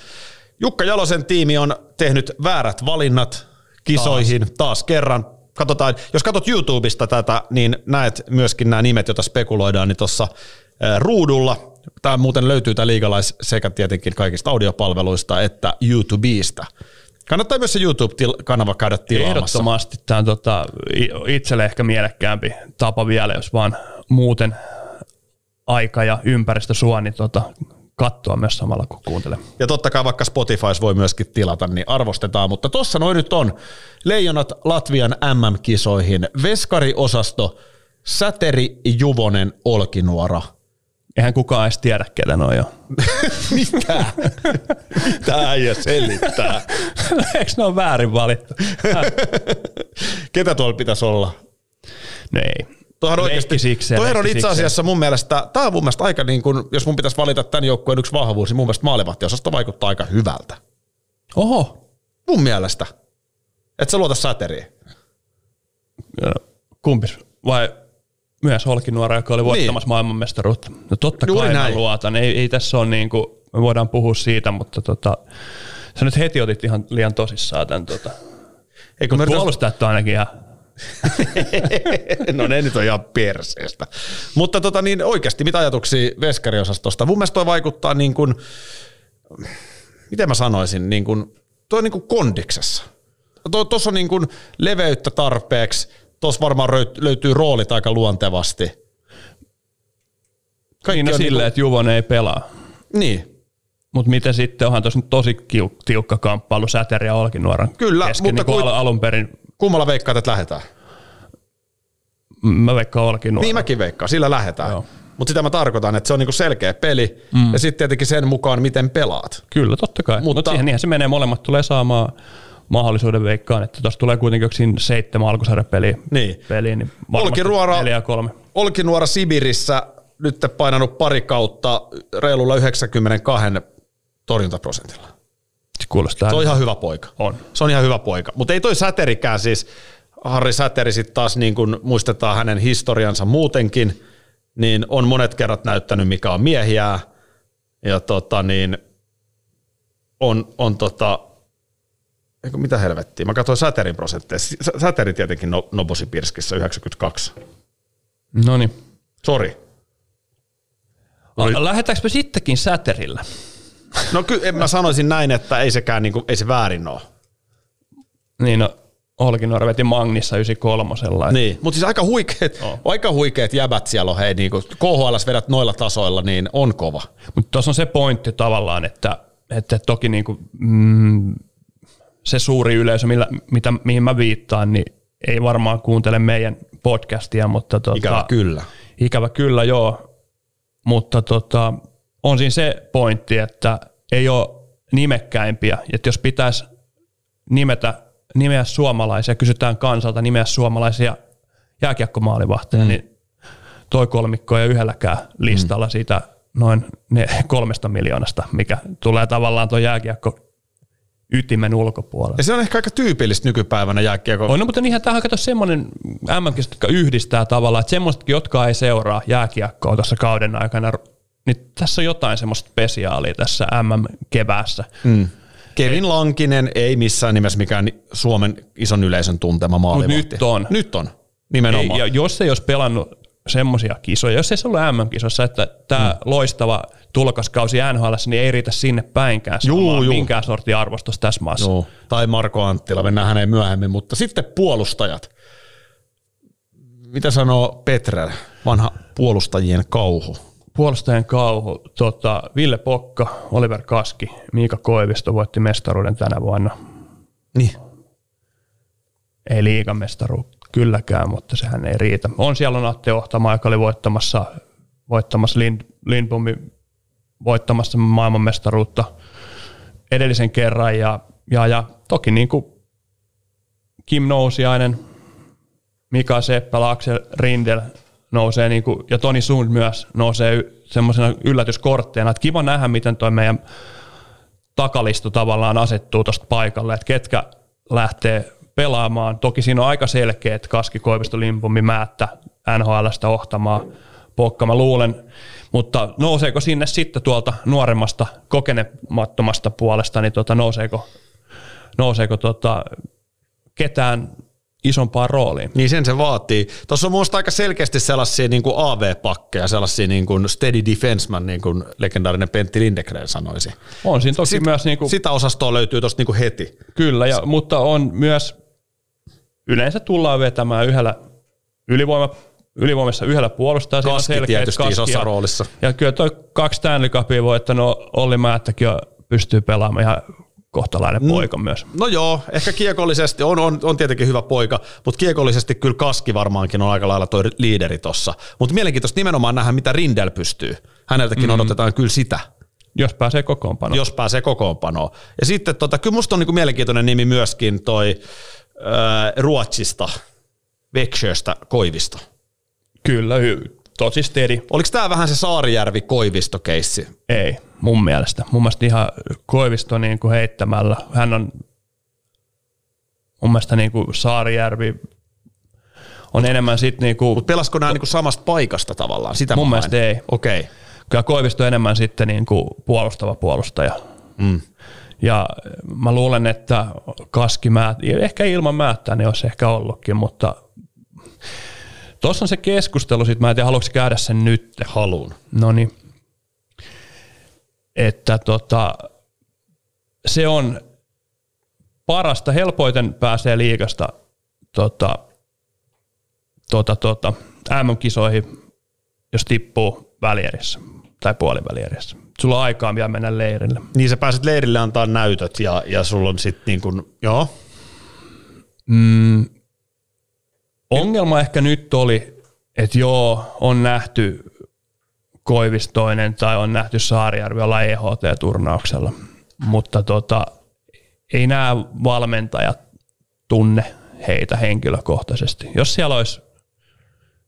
Jukka Jalosen tiimi on tehnyt väärät valinnat kisoihin taas, taas kerran. Katsotaan, jos katsot YouTubesta tätä, niin näet myöskin nämä nimet, joita spekuloidaan, niin tuossa ruudulla. Tämä muuten löytyy tämä liigalais sekä tietenkin kaikista audiopalveluista että YouTubeista. Kannattaa myös se YouTube-kanava käydä tilaamassa. Ehdottomasti tämä on tota, itselle ehkä mielekkäämpi tapa vielä, jos vaan muuten aika ja ympäristö suo, niin tota, katsoa myös samalla kun kuuntelee. Ja totta kai vaikka Spotifys voi myöskin tilata, niin arvostetaan. Mutta tossa noin nyt on. Leijonat Latvian MM-kisoihin. Veskariosasto, Säteri Juvonen Olkinuora. Eihän kukaan edes tiedä, ketä noi on. [laughs] Mitä? Mitä äijä selittää? [laughs] Eikö ne ole väärin valittu? [laughs] Ketä tuolla pitäisi olla? No ei. Tuohan oikeasti, sikseen, toihan on itse asiassa mun mielestä, tämä on mun mielestä aika niin kuin, jos mun pitäisi valita tämän joukkueen yksi vahvuus, niin mun mielestä maalivahtiosasto vaikuttaa aika hyvältä. Oho, Mun mielestä. Että se luota säteriin. kumpis? Vai myös Olkinuora, joka oli voittamassa niin. maailmanmestaruutta? No totta Juuri kai näin. mä luotan. Ei, ei tässä ole niin kuin, me voidaan puhua siitä, mutta tota, sä nyt heti otit ihan liian tosissaan tämän. Tota. Eikö Puolustajat on ainakin ihan [laughs] no ne nyt on ihan perseestä. Mutta tota niin, oikeasti, mitä ajatuksia veskariosastosta? Mun mielestä toi vaikuttaa niin kuin, miten mä sanoisin, niin kuin, toi on niin kuin kondiksessa. Tuossa on niin kuin leveyttä tarpeeksi, tuossa varmaan löytyy roolit aika luontevasti. Kaikki niin on silleen, niinku- että Juvonen ei pelaa. Niin, Mutta miten sitten, onhan tuossa nyt tosi tiukka kamppailu Säteri ja Olkinuoran Kyllä, kesken, mutta niin kuin al- alun perin kummalla veikkaat, että lähdetään? mä veikkaan Olkinuoran. Niin mäkin veikkaan, sillä lähdetään. Joo. Mutta sitä mä tarkoitan, että se on niinku selkeä peli, mm. ja sitten tietenkin sen mukaan, miten pelaat. Kyllä, totta kai. Mutta- Mut niinhän se menee, molemmat tulee saamaan mahdollisuuden veikkaan, että tuossa tulee kuitenkin yksin seitsemän alkusarjapeliä, Niin. peliä, niin Olkinuora- kolme. Olkinuora Sibirissä nyt painanut pari kautta reilulla 92 torjuntaprosentilla. Se kuulostaa. Se on ihan hyvä poika. On. Se on ihan hyvä poika. Mutta ei toi Säterikään siis, Harri Säteri sitten taas niin kun muistetaan hänen historiansa muutenkin, niin on monet kerrat näyttänyt, mikä on miehiä. Ja tota niin, on, on tota, eikö mitä helvettiä, mä katsoin Säterin prosentteja. Sä- Säteri tietenkin no, Nobosi Pirskissä 92. No niin. Sori. Oli- Lähdetäänkö me sittenkin Säterillä? No kyllä mä sanoisin näin, että ei sekään niinku, ei se väärin ole. Niin no, Olkinuora veti Magnissa 93. Niin, mutta siis aika huikeet, Joo. aika huikeet jäbät siellä on, hei, niinku, KHL vedät noilla tasoilla, niin on kova. Mutta tuossa on se pointti tavallaan, että, että toki niinku, mm, se suuri yleisö, millä, mitä, mihin mä viittaan, niin ei varmaan kuuntele meidän podcastia, mutta tota, Ikävä kyllä. Ikävä kyllä, joo. Mutta tota, on siinä se pointti, että ei ole nimekkäimpiä. Että jos pitäisi nimetä, nimeä suomalaisia, kysytään kansalta nimeä suomalaisia jääkiekkomaalivahteja, mm. niin toi kolmikko ei yhdelläkään listalla mm. siitä noin ne kolmesta miljoonasta, mikä tulee tavallaan tuon jääkiekko ytimen ulkopuolelle. Ja se on ehkä aika tyypillistä nykypäivänä jääkiekko. On, no, mutta niinhän tähän kato semmoinen mm jotka yhdistää tavallaan, että semmoisetkin, jotka ei seuraa jääkiekkoa tuossa kauden aikana, niin tässä on jotain semmoista spesiaalia tässä MM-keväässä. Mm. Kevin Lankinen ei missään nimessä mikään Suomen ison yleisön tuntema maalivahti. nyt on. Nyt on, Ei, nimenomaan. ja jos ei olisi pelannut semmoisia kisoja, jos ei se ollut MM-kisossa, että tämä mm. loistava tulokaskausi NHL, niin ei riitä sinne päinkään Juu, juu. minkään sortin arvostus tässä maassa. Joo. Tai Marko Anttila, mennään häneen myöhemmin, mutta sitten puolustajat. Mitä sanoo Petre, vanha puolustajien kauhu? Puolustajan kauhu, tota, Ville Pokka, Oliver Kaski, Miika Koivisto voitti mestaruuden tänä vuonna. Niin. Ei liigamestaruutta kylläkään, mutta sehän ei riitä. On siellä on Atte Ohtama, joka oli voittamassa, voittamassa Lind, Lindbomin voittamassa maailmanmestaruutta edellisen kerran ja, ja, ja toki niin kuin Kim Nousiainen, Mika Seppälä, Axel Rindel nousee, niin kuin, ja Toni Sund myös nousee semmoisena yllätyskortteena. Että kiva nähdä, miten toi meidän takalistu tavallaan asettuu tuosta paikalle, että ketkä lähtee pelaamaan. Toki siinä on aika selkeä, että Kaski, Koivisto, Limpumi, Määttä NHLstä ohtamaan Pokka, mä luulen. Mutta nouseeko sinne sitten tuolta nuoremmasta, kokenemattomasta puolesta, niin tota, nouseeko, nouseeko tota, ketään isompaan rooliin. Niin sen se vaatii. Tuossa on minusta aika selkeästi sellaisia niin kuin AV-pakkeja, sellaisia niin kuin steady defenseman, niin kuin legendaarinen Pentti Lindegren sanoisi. On siinä toki Sit, myös... Niin kuin, sitä osastoa löytyy tuosta niin heti. Kyllä, ja, mutta on myös, yleensä tullaan vetämään yhdellä ylivoima, ylivoimassa yhdellä on Kaski selkeät tietysti kaski isossa ja- roolissa. Ja kyllä toi kaksi Stanley Cupia voittanut Olli Määttäkin pystyy pelaamaan ihan kohtalainen poika myös. No joo, ehkä kiekollisesti on, on, on tietenkin hyvä poika, mutta kiekollisesti kyllä Kaski varmaankin on aika lailla toi liideri tossa. Mutta mielenkiintoista nimenomaan nähdä, mitä Rindel pystyy. Häneltäkin mm. odotetaan kyllä sitä, Jos pääsee kokoonpanoon. jos pääsee kokoonpanoon. Ja sitten tota, kyllä musta on niinku mielenkiintoinen nimi myöskin toi Ruotsista, Växjöstä, Koivisto. Kyllä, hy- tosi steady. Oliko tämä vähän se Saarijärvi-Koivisto-keissi? Ei, mun mielestä. Mun mielestä ihan Koivisto niin kuin heittämällä. Hän on mun mielestä niin kuin Saarijärvi on enemmän sit niin kuin, Mutta pelasko nämä niinku samasta paikasta tavallaan? Sitä Mun mielestä ei. Okei. Okay. kyllä Koivisto on enemmän sitten niin kuin puolustava puolustaja. Mm. Ja mä luulen, että Kaski määt, ehkä ilman määttää niin olisi ehkä ollutkin, mutta tuossa on se keskustelu, sit mä en tiedä haluatko käydä sen nyt. Haluun. No niin. Että tota, se on parasta, helpoiten pääsee liikasta tota, tota, tota, MM-kisoihin, jos tippuu välierissä tai puolivälierissä. Sulla on aikaa vielä mennä leirille. Niin sä pääset leirille antaa näytöt ja, ja sulla on sitten niin kuin, joo, Mm, ongelma ehkä nyt oli, että joo, on nähty Koivistoinen tai on nähty Saarijärvi olla EHT-turnauksella, mutta tota, ei nämä valmentajat tunne heitä henkilökohtaisesti. Jos siellä olisi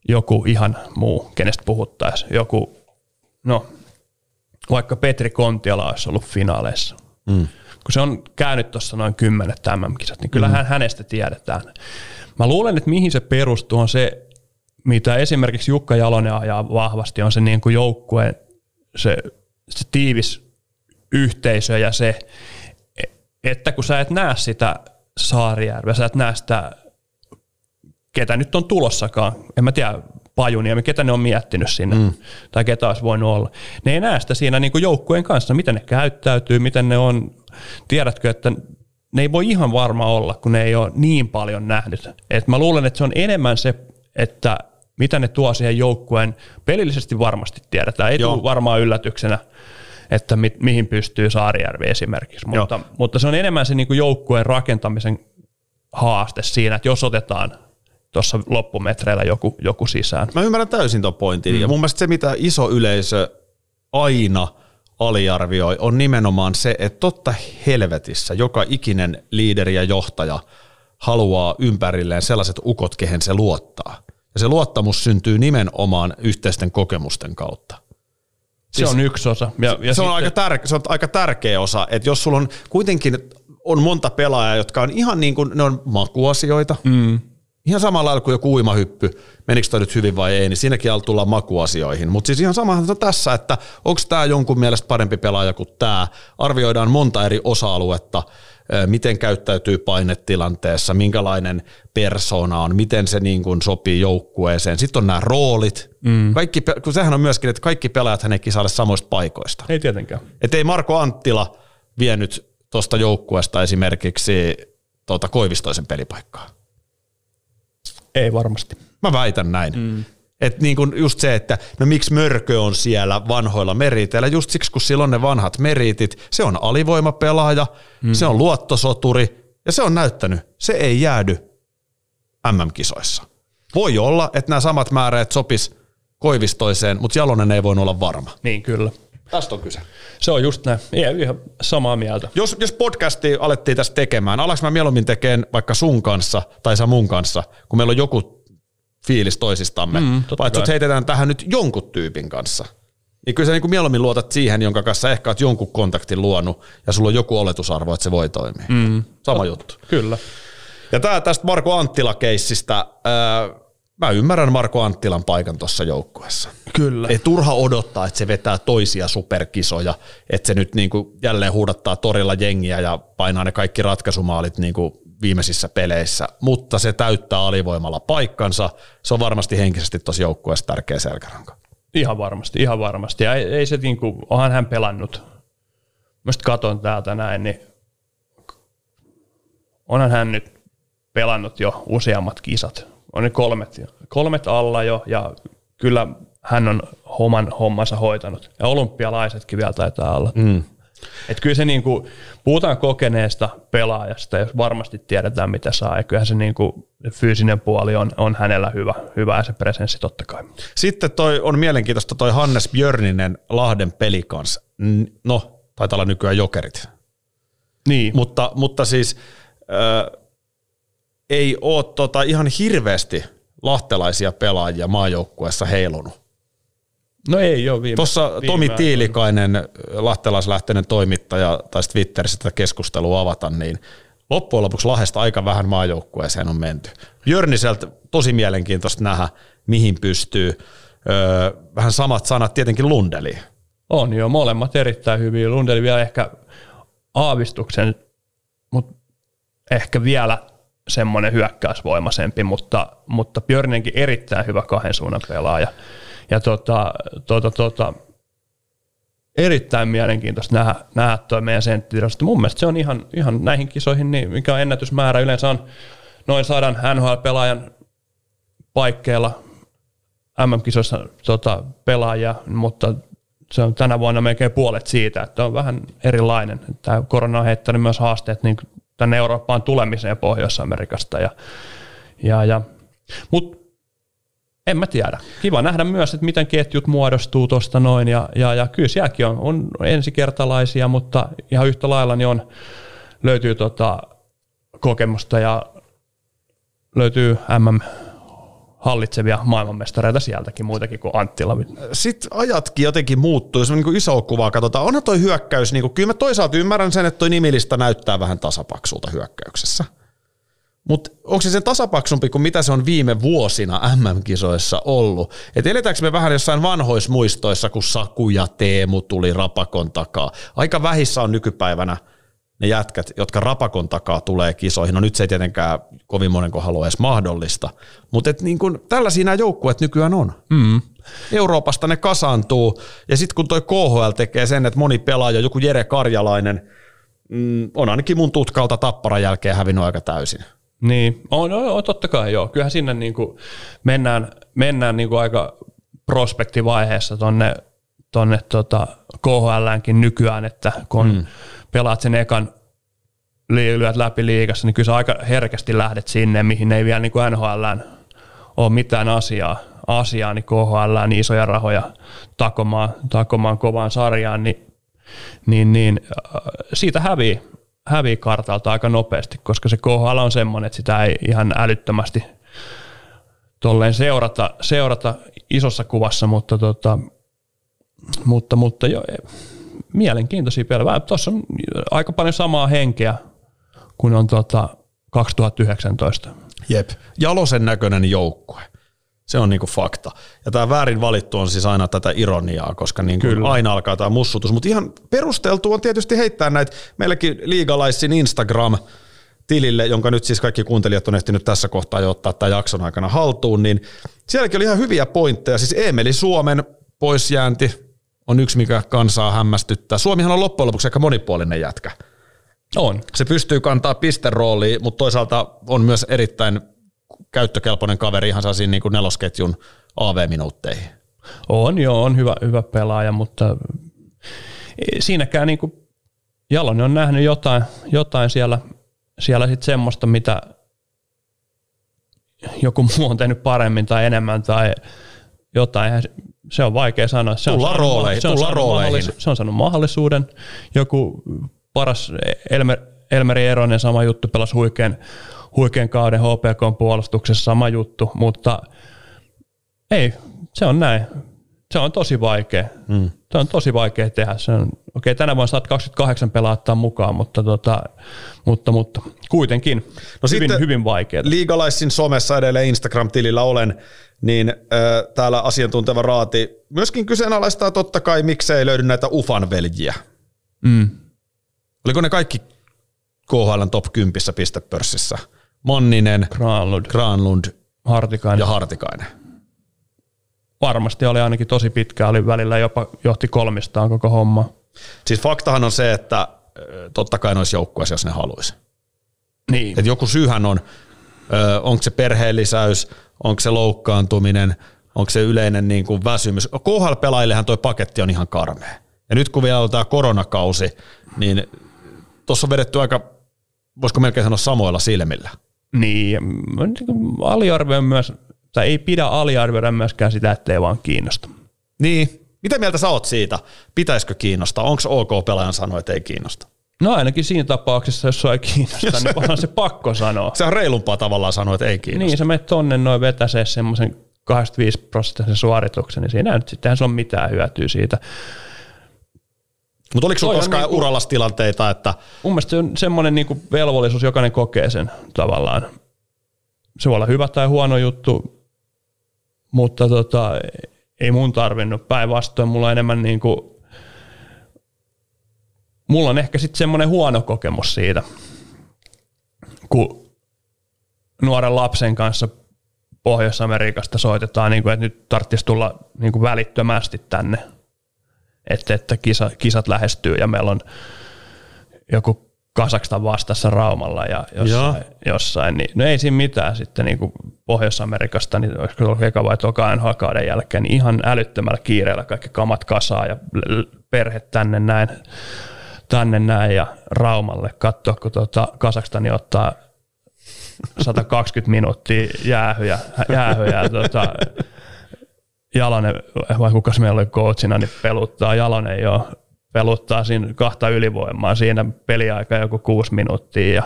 joku ihan muu, kenestä puhuttaisiin, joku, no vaikka Petri Kontiala olisi ollut finaaleissa, mm. kun se on käynyt tuossa noin kymmenet MM-kisat, niin kyllähän mm. hänestä tiedetään. Mä luulen, että mihin se perustuu on se, mitä esimerkiksi Jukka Jalonen ajaa vahvasti, on se niin kuin joukkueen se, se tiivis yhteisö ja se, että kun sä et näe sitä Saarijärveä, sä et näe sitä, ketä nyt on tulossakaan, en mä tiedä, Pajuniemi, ketä ne on miettinyt sinne, mm. tai ketä olisi voinut olla. Ne ei näe sitä siinä niin kuin joukkueen kanssa, miten ne käyttäytyy, miten ne on, tiedätkö, että ne ei voi ihan varma olla, kun ne ei ole niin paljon nähnyt. Et mä luulen, että se on enemmän se, että mitä ne tuo siihen joukkueen, pelillisesti varmasti tiedetään, ei Joo. tule varmaan yllätyksenä, että mi- mihin pystyy Saarijärvi esimerkiksi, mutta, mutta se on enemmän se niin kuin joukkueen rakentamisen haaste siinä, että jos otetaan tuossa loppumetreillä joku, joku sisään. Mä ymmärrän täysin tuon pointin. Mm. Ja mun mielestä se, mitä iso yleisö aina aliarvioi, on nimenomaan se, että totta helvetissä joka ikinen liideri ja johtaja haluaa ympärilleen sellaiset ukot, kehen se luottaa. Ja se luottamus syntyy nimenomaan yhteisten kokemusten kautta. Se on yksi osa. Ja, ja se, on sitten- aika tärke, se on aika tärkeä osa, että jos sulla on kuitenkin on monta pelaajaa, jotka on ihan niin kuin, ne on makuasioita, mm. Ihan samalla lailla kuin joku uimahyppy, menikö toi nyt hyvin vai ei, niin siinäkin alla tullaan makuasioihin. Mutta siis ihan samahan on tässä, että onko tämä jonkun mielestä parempi pelaaja kuin tämä. Arvioidaan monta eri osa-aluetta, miten käyttäytyy painetilanteessa, minkälainen persona on, miten se niin kuin sopii joukkueeseen. Sitten on nämä roolit. Mm. Kaikki, kun sehän on myöskin, että kaikki pelaajat ei saada samoista paikoista. Ei tietenkään. Että ei Marko Anttila vienyt tuosta joukkueesta esimerkiksi tuota Koivistoisen pelipaikkaa. Ei varmasti. Mä väitän näin. Mm. Että niin kun just se, että no miksi mörkö on siellä vanhoilla meriteillä, just siksi kun sillä on ne vanhat meritit, se on alivoimapelaaja, mm. se on luottosoturi ja se on näyttänyt, se ei jäädy MM-kisoissa. Voi olla, että nämä samat määreet sopis Koivistoiseen, mutta Jalonen ei voinut olla varma. Niin, kyllä. Tästä on kyse. Se on just näin. Ihan, ihan samaa mieltä. Jos, jos podcasti alettiin tästä tekemään, alaks mä mieluummin tekemään vaikka sun kanssa tai sä mun kanssa, kun meillä on joku fiilis toisistamme, mm, vai että heitetään tähän nyt jonkun tyypin kanssa. Niin kyllä sä niin mieluummin luotat siihen, jonka kanssa ehkä oot jonkun kontaktin luonut ja sulla on joku oletusarvo, että se voi toimia. Mm. Sama Tot, juttu. Kyllä. Ja tää tästä Marko Anttila-keissistä, äh, mä ymmärrän Marko Anttilan paikan tuossa joukkueessa. Kyllä. Ei turha odottaa, että se vetää toisia superkisoja, että se nyt niinku jälleen huudattaa torilla jengiä ja painaa ne kaikki ratkaisumaalit niinku viimeisissä peleissä, mutta se täyttää alivoimalla paikkansa. Se on varmasti henkisesti tuossa joukkueessa tärkeä selkäranka. Ihan varmasti, ihan varmasti. Ja ei, ei se niinku, onhan hän pelannut. Mä katon täältä näin, niin onhan hän nyt pelannut jo useammat kisat. On nyt kolmet, kolmet alla jo ja kyllä hän on oman hommansa hoitanut. Ja olympialaisetkin vielä taitaa olla. Mm. Et kyllä se niinku, puhutaan kokeneesta pelaajasta, jos varmasti tiedetään mitä saa. Ja kyllähän se niinku, fyysinen puoli on, on hänellä hyvä, hyvä ja se presenssi totta kai. Sitten toi on mielenkiintoista toi Hannes Björninen Lahden pelikans. No, taitaa olla nykyään jokerit. Niin. Mutta, mutta siis äh, ei ole tota ihan hirveästi lahtelaisia pelaajia maajoukkueessa heilunut. No ei ole viime. Tuossa Tomi Tiilikainen, lahtelaislähtöinen toimittaja, taisi Twitterissä tätä keskustelua avata, niin loppujen lopuksi Lahdesta aika vähän maajoukkueeseen on menty. Jörniseltä tosi mielenkiintoista nähdä, mihin pystyy. Öö, vähän samat sanat tietenkin Lundeli. On jo, molemmat erittäin hyviä. Lundeli vielä ehkä aavistuksen, mutta ehkä vielä semmoinen hyökkäysvoimaisempi, mutta, mutta Björninenkin erittäin hyvä kahden suunnan pelaaja. Ja tota, tota, tota, erittäin mielenkiintoista nähdä, nähdä tuo meidän senttitilasto. Mun mielestä se on ihan, ihan näihin kisoihin, niin mikä on ennätysmäärä. Yleensä on noin sadan NHL-pelaajan paikkeilla MM-kisoissa tota, pelaajia, mutta se on tänä vuonna melkein puolet siitä, että on vähän erilainen. Tämä korona on heittänyt myös haasteet niin tänne Eurooppaan tulemiseen Pohjois-Amerikasta. Ja, ja, ja. Mutta en mä tiedä. Kiva nähdä myös, että miten ketjut muodostuu tuosta noin. Ja, ja, ja kyllä sielläkin on, on ensikertalaisia, mutta ihan yhtä lailla niin on, löytyy tota kokemusta ja löytyy MM hallitsevia maailmanmestareita sieltäkin, muitakin kuin Anttila. Sitten ajatkin jotenkin muuttuu, jos me niin iso kuvaa katsotaan. Onhan toi hyökkäys, niin kuin, kyllä mä toisaalta ymmärrän sen, että toi nimilista näyttää vähän tasapaksulta hyökkäyksessä. Mutta onko se sen tasapaksumpi kuin mitä se on viime vuosina MM-kisoissa ollut? Et eletäänkö me vähän jossain vanhoismuistoissa, kun Saku ja Teemu tuli rapakon takaa? Aika vähissä on nykypäivänä ne jätkät, jotka rapakon takaa tulee kisoihin. No nyt se ei tietenkään kovin monen halua edes mahdollista. Mutta niin tällaisia nämä joukkueet nykyään on. Mm. Euroopasta ne kasaantuu. Ja sitten kun toi KHL tekee sen, että moni pelaaja, joku Jere Karjalainen, mm, on ainakin mun tutkalta tapparan jälkeen hävinnyt aika täysin. Niin, on, on, on totta kai joo. Kyllähän sinne niin kuin mennään, mennään niin kuin aika prospektivaiheessa tonne, tonne tota KHLänkin nykyään, että kun mm. Pelaat sen ekan lyöt läpi liigassa, niin kyllä sä aika herkästi lähdet sinne, mihin ei vielä niin kuin NHLään ole mitään asiaa, asiaa niin KHL niin isoja rahoja takomaan, takomaan kovaan sarjaan, niin, niin, niin äh, siitä hävii hävii kartalta aika nopeasti, koska se KHL on semmoinen, että sitä ei ihan älyttömästi tolleen seurata, seurata isossa kuvassa, mutta, tota, mutta, mutta jo, mielenkiintoisia pelejä. Tuossa on aika paljon samaa henkeä kuin on tota 2019. Jep, jalosen näköinen joukkue. Se on niinku fakta. Ja tämä väärin valittu on siis aina tätä ironiaa, koska niinku aina alkaa tämä mussutus. Mutta ihan perusteltu on tietysti heittää näitä. Meilläkin liigalaisin Instagram tilille, jonka nyt siis kaikki kuuntelijat on ehtinyt tässä kohtaa jo ottaa tämän jakson aikana haltuun, niin sielläkin oli ihan hyviä pointteja. Siis Emeli Suomen poisjäänti on yksi, mikä kansaa hämmästyttää. Suomihan on loppujen lopuksi aika monipuolinen jätkä. On. Se pystyy kantaa pisterooliin, mutta toisaalta on myös erittäin käyttökelpoinen kaveri ihan saa niin kuin nelosketjun AV-minuutteihin. On joo, on hyvä, hyvä pelaaja, mutta siinäkään niin kuin Jalonen on nähnyt jotain, jotain siellä, siellä sit semmoista, mitä joku muu on tehnyt paremmin tai enemmän tai jotain. Se on vaikea sanoa. Se Tullaan on rooleihin, se on saanut rooleihin. Se on saanut mahdollisuuden. Joku paras Elmer, Elmeri Eronen sama juttu, pelasi huikean, huikean kauden HPK puolustuksessa sama juttu, mutta ei, se on näin. Se on tosi vaikea. Mm. Se on tosi vaikea tehdä. Se on, okei, tänä vuonna saat 28 pelaajaa ottaa mukaan, mutta, tota, mutta, mutta kuitenkin no hyvin, sitten- hyvin vaikeaa. Liigalaisin somessa edelleen Instagram-tilillä olen, niin äh, täällä asiantunteva raati myöskin kyseenalaistaa totta kai, miksei löydy näitä Ufan veljiä. Mm. Oliko ne kaikki KHL top 10 pistepörssissä? Manninen, Granlund, Granlund Hartikainen. ja Hartikainen. Varmasti oli ainakin tosi pitkä, oli välillä jopa johti kolmistaan koko homma. Siis faktahan on se, että totta kai ne olisi joukkueessa, jos ne haluaisi. Niin. Et joku syyhän on, onko se perheenlisäys, onko se loukkaantuminen, onko se yleinen niin kuin väsymys. KHL-pelaajillehan toi paketti on ihan karmea. Ja nyt kun vielä on tämä koronakausi, niin tuossa on vedetty aika, voisiko melkein sanoa samoilla silmillä. Niin, niin aliarvioin myös, tai ei pidä aliarvioida myöskään sitä, ettei vaan kiinnosta. Niin, mitä mieltä sä oot siitä? Pitäisikö kiinnostaa? Onko OK pelaajan sanoa, että ei kiinnosta? No ainakin siinä tapauksessa, jos sua ei kiinnosta, Jos- niin onhan se pakko sanoa. Se on reilumpaa tavallaan sanoa, että ei kiinnosta. Niin, sä menet tonne noin vetäsee semmoisen 85 prosenttisen suorituksen, niin siinä nyt sittenhän se on mitään hyötyä siitä. Mutta oliko sulla koskaan niinku- urallas tilanteita, että Mun mielestä se on semmoinen niin velvollisuus, jokainen kokee sen tavallaan. Se voi olla hyvä tai huono juttu, mutta tota, ei mun tarvinnut. Päinvastoin mulla enemmän niin kuin, mulla on ehkä sitten semmoinen huono kokemus siitä, kun nuoren lapsen kanssa Pohjois-Amerikasta soitetaan, niin kuin, että nyt tarvitsisi tulla niin kuin välittömästi tänne, että, että kisa, kisat lähestyy ja meillä on joku Kasakstan vastassa Raumalla ja jossain, jossain niin no ei siinä mitään sitten niin kuin Pohjois-Amerikasta, niin olisiko ollut eka vai toka NHL-kauden jälkeen, niin ihan älyttömällä kiireellä kaikki kamat kasaa ja perhe tänne näin, tänne näin ja Raumalle katsoa, kun tuota Kasakstani ottaa 120 minuuttia jäähyjä, jäähyjä ja tuota, Jalonen, vai kukas meillä oli coachina, niin peluttaa. Jalonen jo peluttaa siinä kahta ylivoimaa. Siinä peliaika joku kuusi minuuttia ja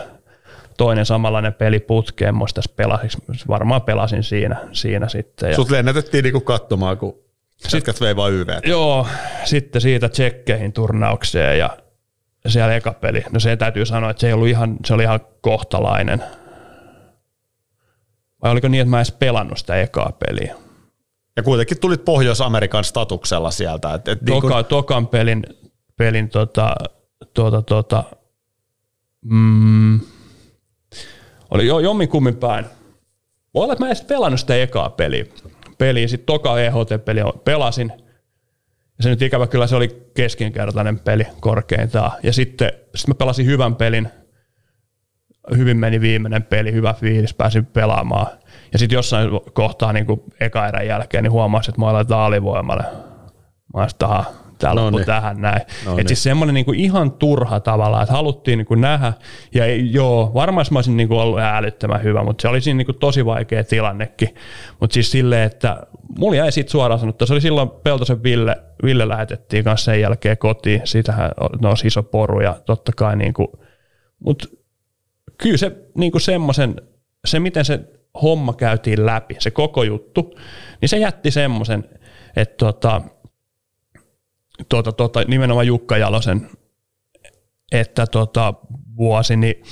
toinen samanlainen peli putkeen. Muista pelasin, varmaan pelasin siinä, siinä sitten. Ja sut lennätettiin niinku katsomaan, kun Jätkät vei vaan YV. Joo, sitten siitä tsekkeihin turnaukseen ja siellä eka peli. No se täytyy sanoa, että se, ei ollut ihan, se oli ihan kohtalainen. Vai oliko niin, että mä en edes pelannut sitä ekaa peliä? Ja kuitenkin tulit Pohjois-Amerikan statuksella sieltä. Et, et niin Toka, tokan pelin, pelin tota, tuota, tuota, mm, oli jo jommin kummin päin. Voi olla, että mä en pelannut sitä ekaa peliä. peliä. Sitten toka EHT-peli pelasin. Ja se nyt ikävä kyllä se oli keskinkertainen peli korkeintaan. Ja sitten sit mä pelasin hyvän pelin. Hyvin meni viimeinen peli, hyvä fiilis, pääsin pelaamaan. Ja sitten jossain kohtaa niin eka erän jälkeen niin huomasin, että mä aletaan alivoimalle. Mä olisin, että tää No loppu niin. tähän näin. No No niin. Siis semmoinen niinku ihan turha tavalla, että haluttiin niinku nähdä. Ja ei, joo, varmaan mä olisin niinku ollut älyttömän hyvä, mutta se oli siinä niinku tosi vaikea tilannekin. Mutta siis silleen, että mulla jäi siitä suoraan sanottu, se oli silloin Peltosen Ville, Ville lähetettiin kanssa sen jälkeen kotiin. Siitähän nousi iso poru ja totta kai niinku, mutta kyllä se niinku semmoisen, se miten se homma käytiin läpi, se koko juttu, niin se jätti semmoisen, että tota, tota, tota, nimenomaan Jukka Jalosen, että tota, vuosi, niin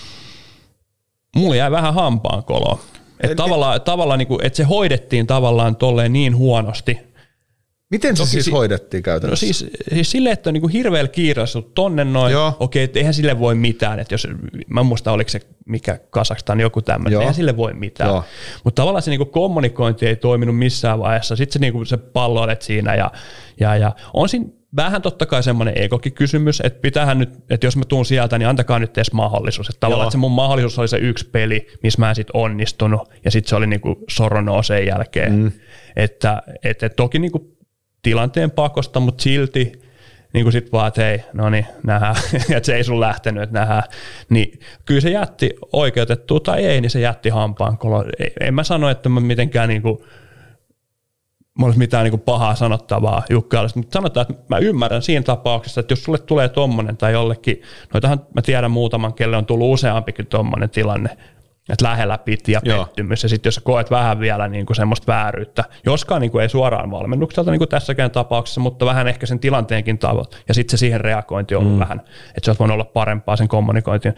mulla jäi vähän hampaan koloa. Että tavallaan, tavallaan niin kuin, että se hoidettiin tavallaan tolleen niin huonosti. Miten se Toki siis si- hoidettiin No käytännössä? siis, siis silleen, että on niin hirveällä kiireessä tonne noin. Joo. Okei, että eihän sille voi mitään. Että jos, mä en muista, oliko se mikä Kasakstan joku tämmöinen. Joo. Eihän sille voi mitään. Mutta tavallaan se niinku kommunikointi ei toiminut missään vaiheessa. Sitten se, niinku, se palloilet siinä ja, ja, ja on siinä vähän totta kai semmoinen ekokin kysymys, että pitäähän nyt, että jos mä tuun sieltä, niin antakaa nyt edes mahdollisuus. Että tavallaan että se mun mahdollisuus oli se yksi peli, missä mä en sit onnistunut ja sitten se oli niinku soronoo sen jälkeen. Mm. Että, että toki niinku tilanteen pakosta, mutta silti niin kuin sit vaan, että hei, no niin, nähdään, [laughs] ja se ei sun lähtenyt, että nähdään, niin kyllä se jätti oikeutettua tai ei, niin se jätti hampaan En mä sano, että mä mitenkään niin kuin mulla olisi mitään niin pahaa sanottavaa Jukka mutta sanotaan, että mä ymmärrän siinä tapauksessa, että jos sulle tulee tommonen tai jollekin, noitahan mä tiedän muutaman, kelle on tullut useampikin tommonen tilanne, että lähellä piti ja Joo. pettymys, ja sitten jos sä koet vähän vielä niin kuin semmoista vääryyttä, joskaan niin kuin ei suoraan valmennukselta niin kuin tässäkään tapauksessa, mutta vähän ehkä sen tilanteenkin tavoin, ja sitten se siihen reagointi on ollut mm. vähän, että se olisi voinut olla parempaa sen kommunikointin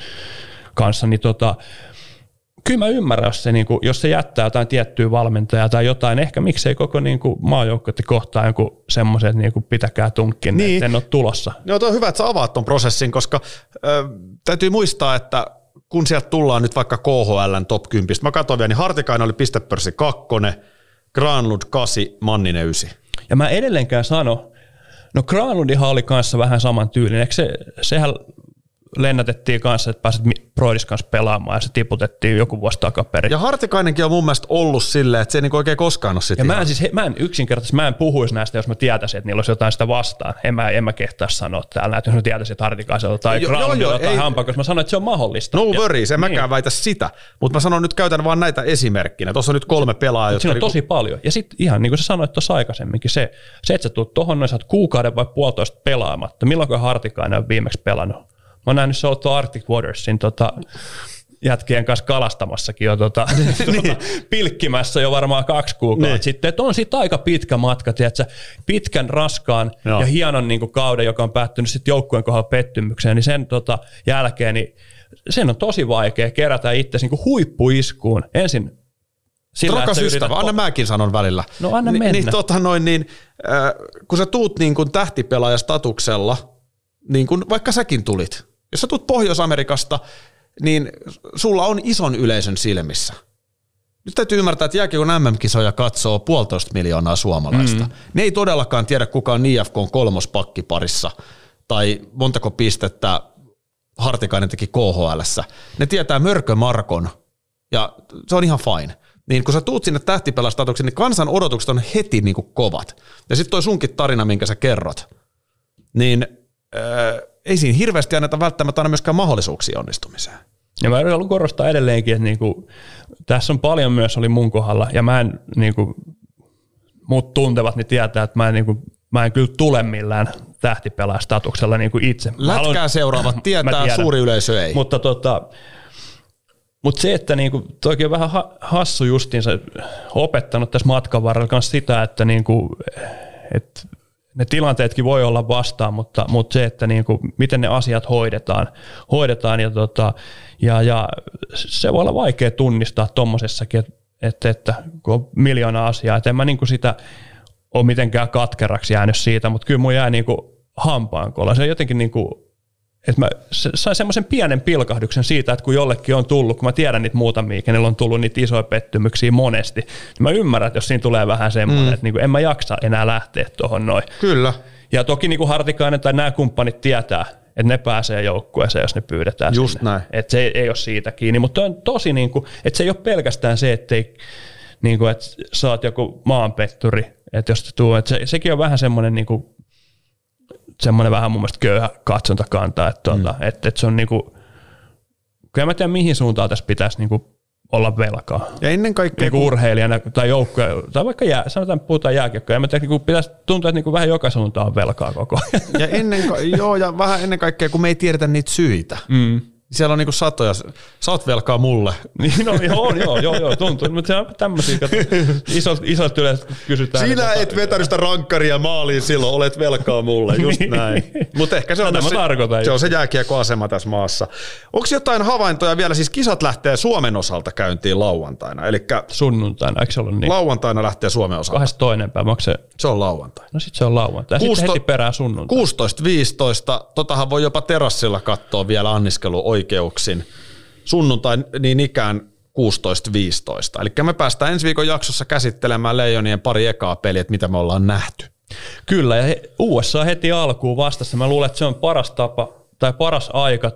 kanssa, niin tota, kyllä mä ymmärrän, jos se, niin kuin, jos se jättää jotain tiettyä valmentajaa tai jotain, ehkä miksei koko niin kuin, kohtaa joku semmoisen, että niin kuin, pitäkää tunkkin, niin. että en ole tulossa. No on hyvä, että sä avaat ton prosessin, koska äh, täytyy muistaa, että kun sieltä tullaan nyt vaikka KHLn top 10, mä katsoin vielä, niin Hartikainen oli pistepörssi kakkonen, Granlund 8, Manninen 9. Ja mä edelleenkään sano, no Granlundihan oli kanssa vähän saman tyylinen, se, sehän lennätettiin kanssa, että pääset Broidis kanssa pelaamaan ja se tiputettiin joku vuosi takaperin. Ja Hartikainenkin on mun mielestä ollut silleen, että se ei niinku oikein koskaan ole Ja mä en, siis, mä en yksinkertaisesti, mä en puhuisi näistä, jos mä tietäisin, että niillä olisi jotain sitä vastaan. En mä, en mä kehtaa sanoa täällä, että jos mä tietäisin, että Hartikaisella tai jo, jo, jo, tai hampaa, koska mä sanoin, että se on mahdollista. No worries, en niin. mäkään väitä sitä, mutta mä sanon nyt, käytän vaan näitä esimerkkinä. Tuossa on nyt kolme pelaajaa. Jotka Siinä on niinku... tosi paljon. Ja sitten ihan niin kuin sä sanoit tuossa aikaisemminkin, se, se että sä tulet tuohon noin, sä kuukauden vai puolitoista pelaamatta. Milloin Hartikainen on viimeksi pelannut? Mä oon nähnyt se Arctic Watersin tota, jätkien kanssa kalastamassakin jo tota, [laughs] niin. [laughs] tuota, pilkkimässä jo varmaan kaksi kuukautta niin. sitten. Että on siitä aika pitkä matka, tiedätkö, pitkän, raskaan Joo. ja hienon niin kuin, kauden, joka on päättynyt sitten joukkueen kohdalla pettymykseen, niin sen tota, jälkeen niin sen on tosi vaikea kerätä itse niin huippuiskuun. Ensin sillä, Rakas ystävä, anna mäkin sanon välillä. No anna mennä. Niin, tota noin, niin, äh, kun sä tuut niin kuin tähtipelaajastatuksella, niin kuin vaikka säkin tulit, jos sä tulet Pohjois-Amerikasta, niin sulla on ison yleisön silmissä. Nyt täytyy ymmärtää, että jääkiekon MM-kisoja katsoo puolitoista miljoonaa suomalaista. Mm. Ne ei todellakaan tiedä, kuka on IFK on kolmospakkiparissa tai montako pistettä Hartikainen teki KHL. Ne tietää Mörkö Markon ja se on ihan fine. Niin kun sä tuut sinne tähtipelastatukseen, niin kansan odotukset on heti niin kuin kovat. Ja sitten toi sunkin tarina, minkä sä kerrot, niin äh, ei siinä hirveästi anneta välttämättä aina myöskään mahdollisuuksia onnistumiseen. Ja mä haluan korostaa edelleenkin, että niinku, tässä on paljon myös oli mun kohdalla, ja mä en, niinku, muut tuntevat, niin tietää, että mä en, niinku, mä en kyllä tule millään tähtipelaajastatuksella niinku itse. Lätkää haluan, seuraavat [laughs] tietää, suuri yleisö ei. Mutta tota, mutta se, että niinku, toki on vähän hassu justiinsa opettanut tässä matkan varrella sitä, että niinku, et ne tilanteetkin voi olla vastaan, mutta, mutta se, että niin kuin, miten ne asiat hoidetaan, hoidetaan ja, tota, ja, ja se voi olla vaikea tunnistaa tuommoisessakin, että, että, että kun on miljoona asiaa, että en mä niin kuin sitä ole mitenkään katkeraksi jäänyt siitä, mutta kyllä mun jää niin kuin hampaankolla. Se on jotenkin niin kuin että mä sain semmoisen pienen pilkahduksen siitä, että kun jollekin on tullut, kun mä tiedän niitä muutamia, kenellä on tullut niitä isoja pettymyksiä monesti, niin mä ymmärrän, että jos siinä tulee vähän semmoinen, mm. että niin kuin en mä jaksa enää lähteä tuohon noin. Kyllä. Ja toki niin kuin Hartikainen tai nämä kumppanit tietää, että ne pääsee joukkueeseen, jos ne pyydetään Just sinne. näin. Että se ei, ei ole siitä kiinni, mutta on tosi, niin kuin, että se ei ole pelkästään se, että, ei, niin kuin, että sä oot joku maanpetturi, että jos tuu, että se, sekin on vähän semmoinen niin kuin semmoinen vähän mun mielestä köyhä katsontakanta, että, tuota, mm. että, että se on niinku, kyllä mä tiedän mihin suuntaan tässä pitäisi niinku olla velkaa. Ja ennen kaikkea... Niin kun... urheilijana tai joukkoja, tai vaikka jää, sanotaan, puhutaan jääkiekkoja, ja mä tiedän, niin pitäisi tuntua, että niin kuin vähän joka suuntaan on velkaa koko ajan. Ja, ennen, joo, ja vähän ennen kaikkea, kun me ei tiedetä niitä syitä. Mm. Siellä on niinku satoja, sä oot velkaa mulle. [laughs] Niin, no joo, joo, joo, joo tuntuu, mutta se on tämmöisiä, isot, isot yleensä kysytään. Sinä et vetänyt sitä rankkaria maaliin silloin, olet velkaa mulle, just niin. näin. Mutta ehkä se on, tässä, se, on se jääkiekkoasema tässä maassa. Onko jotain havaintoja vielä, siis kisat lähtee Suomen osalta käyntiin lauantaina, eli Sunnuntaina, eikö se ollut niin? Lauantaina lähtee Suomen osalta. Kahdesta toinen päivä, onko se? Se on lauantaina. No sit se on lauantaina, sitten heti perään sunnuntaina. 16.15, totahan voi jopa terassilla katsoa vielä anniskelu oikeuksin. Sunnuntai niin ikään 16-15. Eli me päästään ensi viikon jaksossa käsittelemään Leijonien pari ekaa peliä, että mitä me ollaan nähty. Kyllä, ja USA heti alkuun vastassa. Mä luulen, että se on paras tapa tai paras aika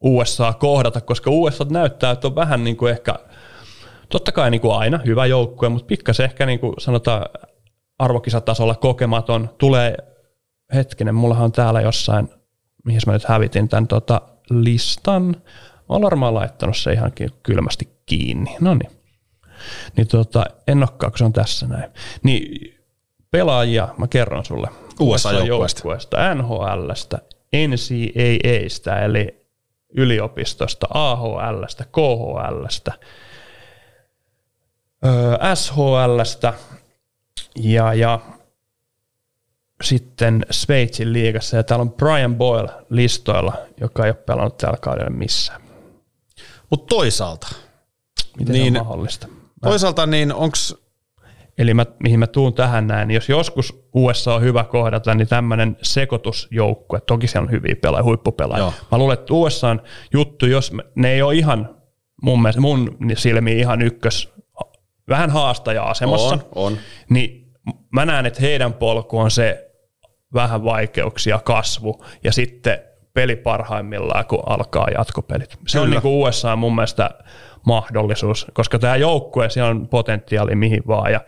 USA kohdata, koska USA näyttää, että on vähän niin kuin ehkä, totta kai niin kuin aina hyvä joukkue, mutta pikkasen ehkä niin kuin sanotaan arvokisatasolla kokematon. Tulee, hetkinen, mullahan on täällä jossain, mihin mä nyt hävitin tämän tota, listan. Mä olen varmaan laittanut se ihan kylmästi kiinni. No niin. niin tota, en olekaan, kun se on tässä näin. Niin pelaajia, mä kerron sulle. USA-joukkueesta. NHLstä, NCAAstä, eli yliopistosta, AHLstä, KHLstä, SHLstä ja, ja sitten Sveitsin liigassa. Ja täällä on Brian Boyle listoilla, joka ei ole pelannut tällä kaudella missään. Mutta toisaalta. Miten niin, on mahdollista? Mä... Toisaalta niin onks... Eli mä, mihin mä tuun tähän näin, niin jos joskus USA on hyvä kohdata, niin tämmöinen sekoitusjoukkue, toki siellä on hyviä pelaajia, huippupelaajia. Joo. Mä luulen, että USA on juttu, jos ne ei ole ihan mun, mielestä, mun silmiin ihan ykkös, vähän haastaja-asemassa, on, on. niin mä näen, että heidän polku on se vähän vaikeuksia, kasvu ja sitten peli parhaimmillaan, kun alkaa jatkopelit. Se Kyllä. on niin kuin USA mun mielestä mahdollisuus, koska tämä joukkue, siellä on potentiaali mihin vaan ja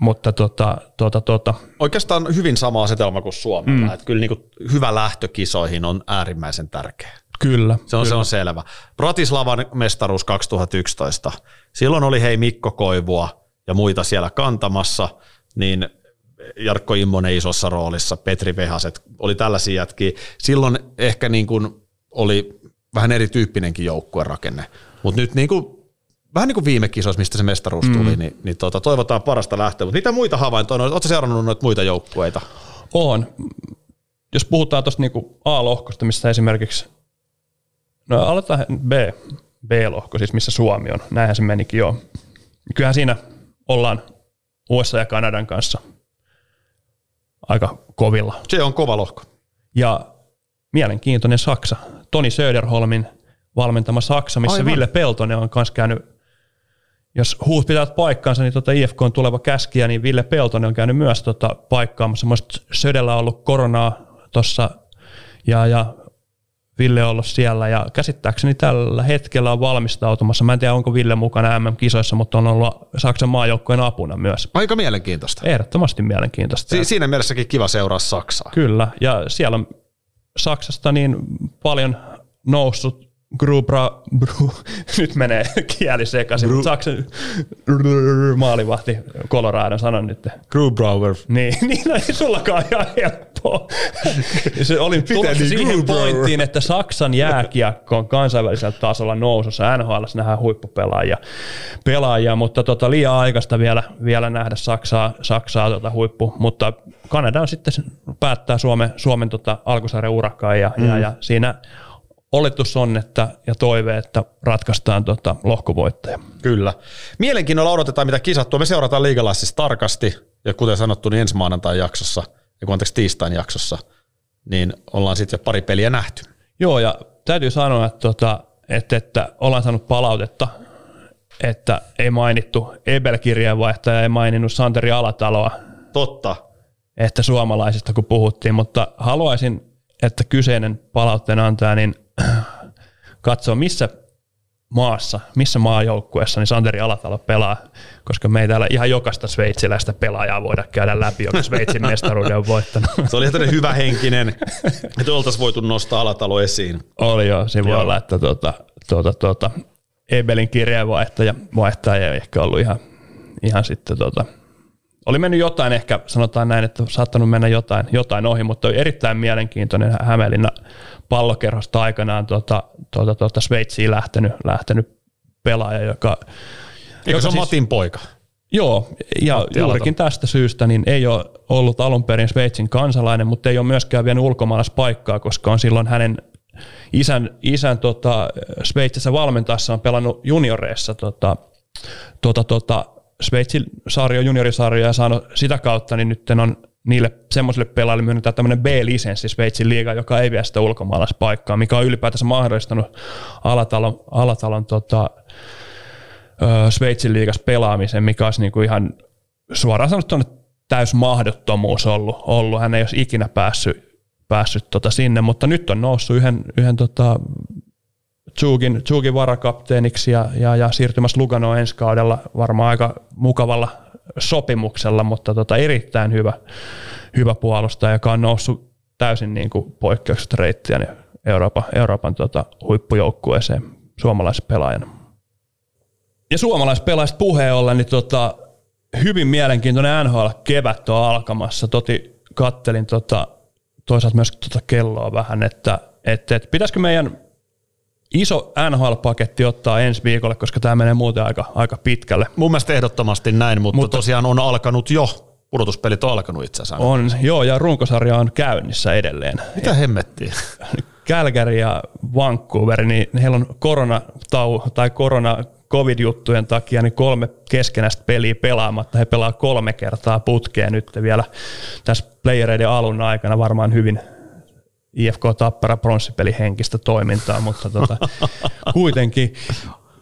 mutta tota, tota, tota. Oikeastaan hyvin sama asetelma kuin Suomella. Mm. Että kyllä niin kuin hyvä lähtö kisoihin on äärimmäisen tärkeä. Kyllä. Se on, kyllä. se on selvä. Bratislavan mestaruus 2011. Silloin oli hei Mikko Koivua ja muita siellä kantamassa, niin Jarkko Immonen isossa roolissa, Petri Vehaset, oli tällaisia jätkiä. Silloin ehkä niin kuin oli vähän erityyppinenkin joukkuerakenne, mutta nyt niin kuin, vähän niin kuin viime kisoissa, mistä se mestaruus tuli, mm. niin, niin tuota, toivotaan parasta lähteä. Mutta mitä muita havaintoja, oletko seurannut noita muita joukkueita? On. Jos puhutaan tuosta niin A-lohkosta, missä esimerkiksi, no aletaan B, B-lohko, siis missä Suomi on, näinhän se menikin jo. Kyllähän siinä ollaan USA ja Kanadan kanssa aika kovilla. Se on kova lohko. Ja mielenkiintoinen Saksa. Toni Söderholmin valmentama Saksa, missä Aivan. Ville Peltonen on myös käynyt, jos huut pitää paikkaansa, niin tota IFK on tuleva käskiä, niin Ville Peltonen on käynyt myös tota paikkaamassa. Södellä on ollut koronaa tuossa ja, ja Ville on ollut siellä ja käsittääkseni tällä hetkellä on valmistautumassa. Mä en tiedä, onko Ville mukana MM-kisoissa, mutta on ollut Saksan maajoukkojen apuna myös. Aika mielenkiintoista. Ehdottomasti mielenkiintoista. Si- siinä mielessäkin kiva seuraa Saksaa. Kyllä, ja siellä on Saksasta niin paljon noussut Grubra, bru, [laughs] nyt menee kieli sekaisin, mutta Saksan maalivahti Colorado, sanon nyt. Grubrauer. Niin, [laughs] niin no ei sullakaan ihan helppoa. [laughs] Se oli tulossa niin siihen pointtiin, että Saksan jääkiekko on kansainvälisellä tasolla nousussa. NHL nähdään huippupelaajia, pelaajia, mutta tota, liian aikaista vielä, vielä nähdä Saksaa, Saksaa tota huippu, mutta Kanada on sitten päättää Suomen, Suomen tota alkusarjan urakaan ja, mm. ja, ja siinä oletus on että, ja toive, että ratkaistaan tota lohkovoittaja. Kyllä. Mielenkiinnolla odotetaan, mitä kisattua. Me seurataan liigalaisissa tarkasti, ja kuten sanottu, niin ensi maanantain jaksossa, ja kun anteeksi tiistain jaksossa, niin ollaan sitten jo pari peliä nähty. Joo, ja täytyy sanoa, että, tota, että, että ollaan saanut palautetta, että ei mainittu Ebel-kirjeenvaihtaja, ei maininnut Santeri Alataloa. Totta. Että suomalaisista kun puhuttiin, mutta haluaisin, että kyseinen palautteen antaja, niin katsoa, missä maassa, missä maajoukkueessa niin Santeri Alatalo pelaa, koska me ei täällä ihan jokaista sveitsiläistä pelaajaa voida käydä läpi, joka Sveitsin mestaruuden on voittanut. Se oli ihan hyvä henkinen, että oltaisiin voitu nostaa Alatalo esiin. Oli joo, se voi olla, että tuota, tuota, tuota, Ebelin kirjeenvaihtaja vaihtaja ei ehkä ollut ihan, ihan sitten tuota, oli mennyt jotain ehkä, sanotaan näin, että saattanut mennä jotain, jotain ohi, mutta oli erittäin mielenkiintoinen Hämeenlinna pallokerhosta aikanaan tuota, tuota, tuota Sveitsiin lähtenyt, lähtenyt pelaaja, joka... Eikö joka se on siis, Matin poika? Joo, ja Matti juurikin Alato. tästä syystä niin ei ole ollut alun perin Sveitsin kansalainen, mutta ei ole myöskään vienyt ulkomaalaispaikkaa, koska on silloin hänen isän, isän tota, Sveitsissä valmentaessa on pelannut junioreissa tota, tota, tota, Sveitsin sarjo, juniorisarjo ja saanut sitä kautta, niin nyt on niille semmoisille pelaajille myönnetään tämmöinen B-lisenssi Sveitsin liiga, joka ei vie sitä ulkomaalaispaikkaa, mikä on ylipäätänsä mahdollistanut Alatalon, Alatalon tota, Sveitsin liigas pelaamisen, mikä olisi niinku ihan suoraan sanottuna täys mahdottomuus ollut, ollut. Hän ei olisi ikinä päässyt, päässyt tota sinne, mutta nyt on noussut yhden, yhden tota Zugin, Zugin varakapteeniksi ja, ja, ja siirtymässä Luganoon ensi kaudella varmaan aika mukavalla sopimuksella, mutta tota, erittäin hyvä, hyvä puolustaja, joka on noussut täysin niin kuin poikkeuksesta reittiä niin Euroopan, Euroopan tota, huippujoukkueeseen suomalaisen pelaajana. ja suomalaispelaajista puheen ollen, niin tota, hyvin mielenkiintoinen NHL-kevät on alkamassa. Toti kattelin tota, toisaalta myös tota kelloa vähän, että, että, että pitäisikö meidän iso NHL-paketti ottaa ensi viikolle, koska tämä menee muuten aika, aika pitkälle. Mun mielestä ehdottomasti näin, mutta, mutta tosiaan on alkanut jo. Pudotuspelit on alkanut itse asiassa. On, joo, ja runkosarja on käynnissä edelleen. Mitä hemmettiä? [laughs] Calgary ja Vancouver, niin heillä on koronatau tai korona covid-juttujen takia niin kolme keskenäistä peliä pelaamatta. He pelaa kolme kertaa putkeen nyt vielä tässä playereiden alun aikana varmaan hyvin IFK Tappara pronssipeli henkistä toimintaa, mutta tota, [laughs] kuitenkin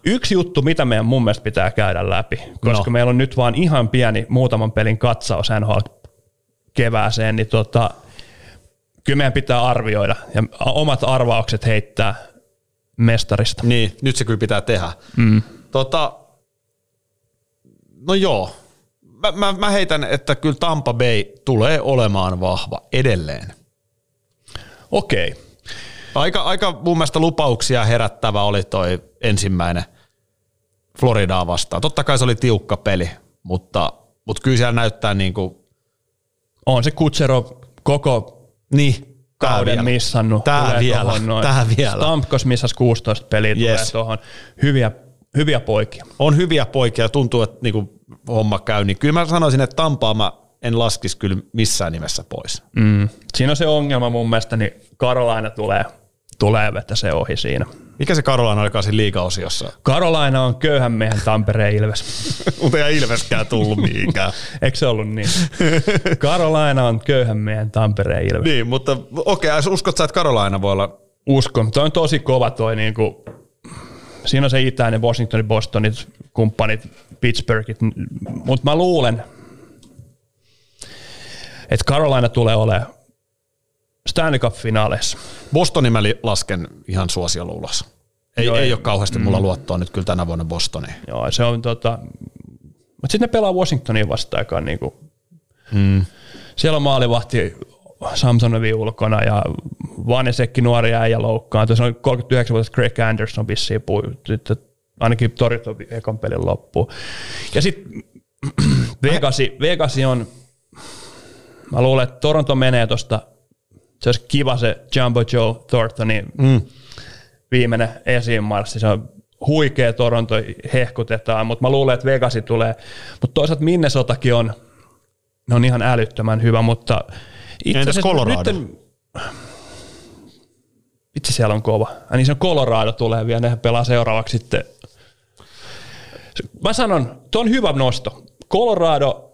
yksi juttu, mitä meidän mun mielestä pitää käydä läpi, koska no. meillä on nyt vaan ihan pieni muutaman pelin katsaus NHL kevääseen, niin tota, kyllä meidän pitää arvioida ja omat arvaukset heittää mestarista. Niin, nyt se kyllä pitää tehdä. Mm. Tota, no joo, mä, mä, mä heitän, että kyllä Tampa Bay tulee olemaan vahva edelleen. Okei. Okay. Aika, aika mun mielestä lupauksia herättävä oli toi ensimmäinen Floridaa vastaan. Totta kai se oli tiukka peli, mutta, mutta kyllä siellä näyttää niin kuin... On se Kutsero koko niin, kauden vielä. missannut. Tää vielä, tää vielä. Stamkos missasi 16 peliä, yes. tulee tuohon. Hyviä hyviä poikia. On hyviä poikia, tuntuu, että niinku homma käy. Niin kyllä mä sanoisin, että Tampaa mä en laskisi kyllä missään nimessä pois. Mm. Siinä on se ongelma mun mielestä, niin Karolaina tulee, tulee vettä se ohi siinä. Mikä se Karolaina olikaan siinä liigaosiossa? Karolaina on köyhän miehen Tampereen Ilves. [laughs] Mutta ei Ilveskään tullut mihinkään. [laughs] Eikö se ollut niin? Karolaina on köyhän miehen Tampereen Ilves. Niin, mutta okei, okay, uskot sä, että Karolaina voi olla Uskon. Toi on tosi kova toi niinku siinä on se itäinen Washingtonit, Bostonit, kumppanit, Pittsburghit, mutta mä luulen, että Carolina tulee olemaan Stanley Cup-finaaleissa. Bostonin mä lasken ihan suosiolla ulos. Ei, Joo, ei ole kauheasti mm. mulla luottoa nyt kyllä tänä vuonna Bostoniin. Joo, se on tota, mutta sitten ne pelaa Washingtonin vastaan, joka on niinku, mm. siellä on maalivahti Samsonovi ulkona ja Vanesekki nuori äijä loukkaantui. Se on 39-vuotias Greg Anderson vissiin pui, sitten ainakin torjuttu ekan pelin loppuun. Ja sitten Vegasi, Vegasi on, mä luulen, että Toronto menee tuosta, se olisi kiva se Jumbo Joe Thorntonin mm. viimeinen esiinmarssi, se on huikea Toronto, hehkutetaan, mutta mä luulen, että Vegasi tulee. Mutta toisaalta Minnesotakin on, ne on ihan älyttömän hyvä, mutta itse Entäs Colorado? Nyt, Vitsi siellä on kova. Ja niin se on Colorado tulee vielä, ne pelaa seuraavaksi sitten. Mä sanon, tuo on hyvä nosto. Colorado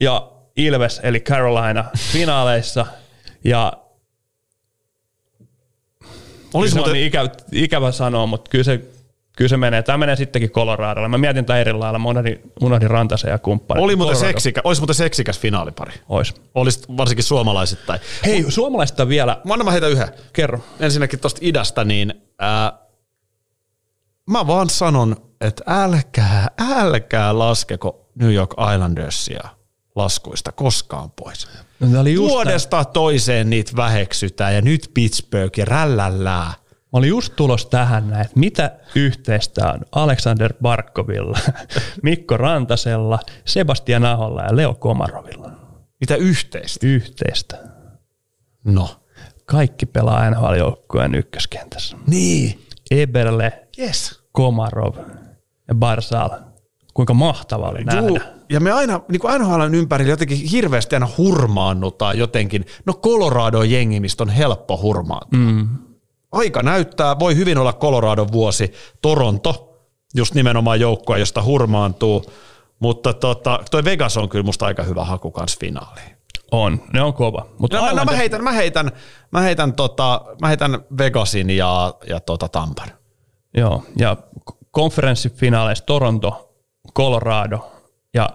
ja Ilves, eli Carolina, finaaleissa. Ja Olisi se muuten... on niin ikävä, ikävä sanoa, mutta kyllä se Kyllä se menee. Tämä menee sittenkin Coloradolle. Mä mietin tämän eri lailla. Mä unohdin, unohdin Rantasen ja kumppanit. Oli muuten seksikä, olisi muuten seksikäs finaalipari. Ois. Olisi varsinkin suomalaisittain. Hei, Mut, suomalaisista vielä. Mä annan mä heitä yhden. Kerro. Ensinnäkin tuosta idästä, niin ää, mä vaan sanon, että älkää, älkää laskeko New York Islandersia laskuista koskaan pois. No, oli Vuodesta tämän. toiseen niitä väheksytään ja nyt Pittsburgh ja rällällää. Mä olin just tulos tähän näin, että mitä yhteistä on Alexander Barkovilla, [laughs] Mikko Rantasella, Sebastian Aholla ja Leo Komarovilla. Mitä yhteistä? Yhteistä. No. Kaikki pelaa NHL-joukkueen ykköskentässä. Niin. Eberle, yes. Komarov ja Barsal. Kuinka mahtavaa oli nähdä. Ja me aina, niin kuin NHLn ympärillä jotenkin hirveästi aina hurmaannutaan jotenkin. No Colorado jengi, mistä on helppo hurmaantua. Mm aika näyttää, voi hyvin olla Colorado vuosi, Toronto, just nimenomaan joukkoa, josta hurmaantuu, mutta tota, toi Vegas on kyllä musta aika hyvä haku kans finaaliin. On, ne on kova. Mutta no, no, mä, heitän, mä, heitän, mä, heitän, tota, mä heitän Vegasin ja, ja tota Tampan. Joo, ja konferenssifinaaleissa Toronto, Colorado ja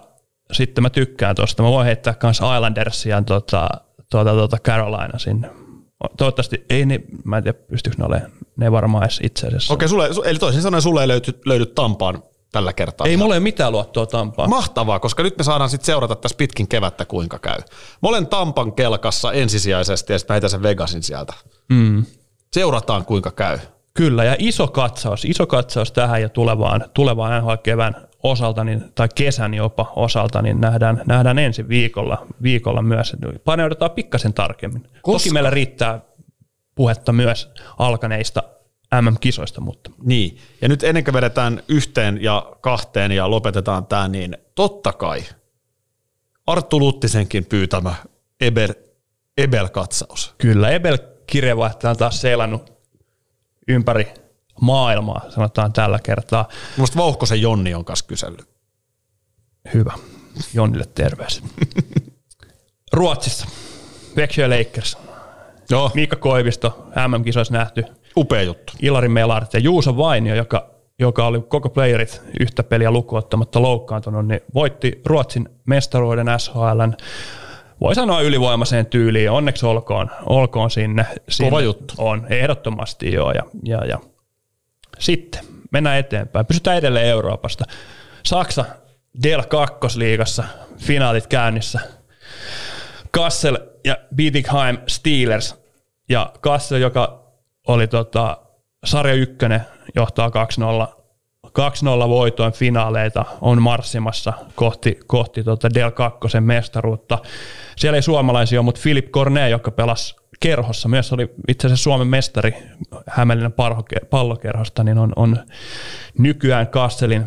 sitten mä tykkään tuosta. Mä voin heittää myös Islandersia ja tota, tota, tota Carolina sinne. Toivottavasti ei ne, mä en tiedä pystyykö ne olemaan, ne ei varmaan edes itse asiassa. Okei, sulle, eli toisin sanoen sulle ei löydy, löydy Tampaan tällä kertaa. Ei mulla ole mitään luottoa Tampaan. Mahtavaa, koska nyt me saadaan sitten seurata tässä pitkin kevättä kuinka käy. Mä olen Tampan kelkassa ensisijaisesti ja sitten mä heitän sen Vegasin sieltä. Mm. Seurataan kuinka käy. Kyllä, ja iso katsaus, iso katsaus tähän ja tulevaan, tulevaan NHL-kevään osalta, niin, tai kesän jopa osalta, niin nähdään, nähdään ensi viikolla, viikolla myös. Paneudutaan pikkasen tarkemmin. Koska? Toki meillä riittää puhetta myös alkaneista MM-kisoista. Mutta. Niin, ja nyt ennen kuin vedetään yhteen ja kahteen ja lopetetaan tämä, niin totta kai Arttu Luttisenkin pyytämä Ebel, Ebel-katsaus. Kyllä, Ebel kirjeenvaihtaja on taas seilannut ympäri maailmaa, sanotaan tällä kertaa. Minusta Vauhkosen Jonni on kanssa kysellyt. Hyvä. Jonnille terveys. [laughs] Ruotsissa. Växjö Lakers. Joo. Miikka Koivisto, MM-kisoissa nähty. Upea juttu. Ilari Melart ja Juuso Vainio, joka, joka oli koko playerit yhtä peliä lukuottamatta loukkaantunut, niin voitti Ruotsin mestaruuden SHLn voi sanoa ylivoimaiseen tyyliin, onneksi olkoon, olkoon sinne. sinne. Kova juttu. On, ehdottomasti joo. Ja, ja, ja. Sitten mennään eteenpäin. Pysytään edelleen Euroopasta. Saksa Del 2 liigassa finaalit käynnissä. Kassel ja Bietigheim Steelers. Ja Kassel, joka oli tota, sarja ykkönen, johtaa 2-0 2-0 voitoin finaaleita on marssimassa kohti, kohti tota Del 2 mestaruutta. Siellä ei suomalaisia ole, mutta Philip Cornet, joka pelasi kerhossa, myös oli itse asiassa Suomen mestari Hämeenlinnan pallokerhosta, niin on, on nykyään Kasselin,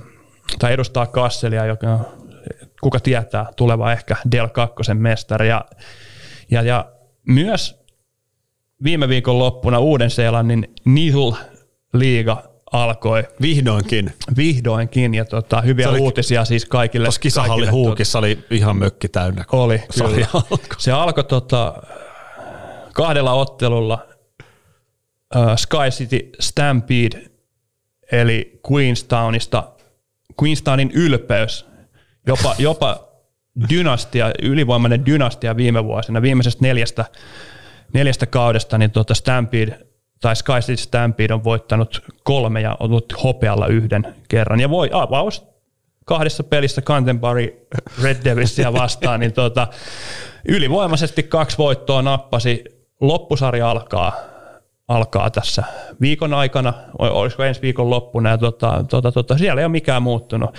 tai edustaa Kasselia, joka kuka tietää, tuleva ehkä Del 2 mestari. Ja, ja, ja myös viime viikon loppuna Uuden-Seelannin Nihil liiga alkoi. Vihdoinkin. Vihdoinkin, ja tota, hyviä oli, uutisia siis kaikille. Tuossa kisahalli huukissa tuota, oli ihan mökki täynnä. Oli, kyllä. Alkoi. Se alkoi tota, kahdella ottelulla uh, Sky City Stampede, eli Queenstownista, Queenstownin ylpeys, jopa, jopa dynastia, ylivoimainen dynastia viime vuosina, viimeisestä neljästä, neljästä kaudesta, niin tuota Stampede tai Sky City Stampede on voittanut kolme ja on ollut hopealla yhden kerran. Ja voi avaus kahdessa pelissä Canterbury Red Devilsia vastaan, niin tuota, ylivoimaisesti kaksi voittoa nappasi. Loppusarja alkaa, alkaa tässä viikon aikana, olisiko ensi viikon loppuna, ja tuota, tuota, tuota, siellä ei ole mikään muuttunut.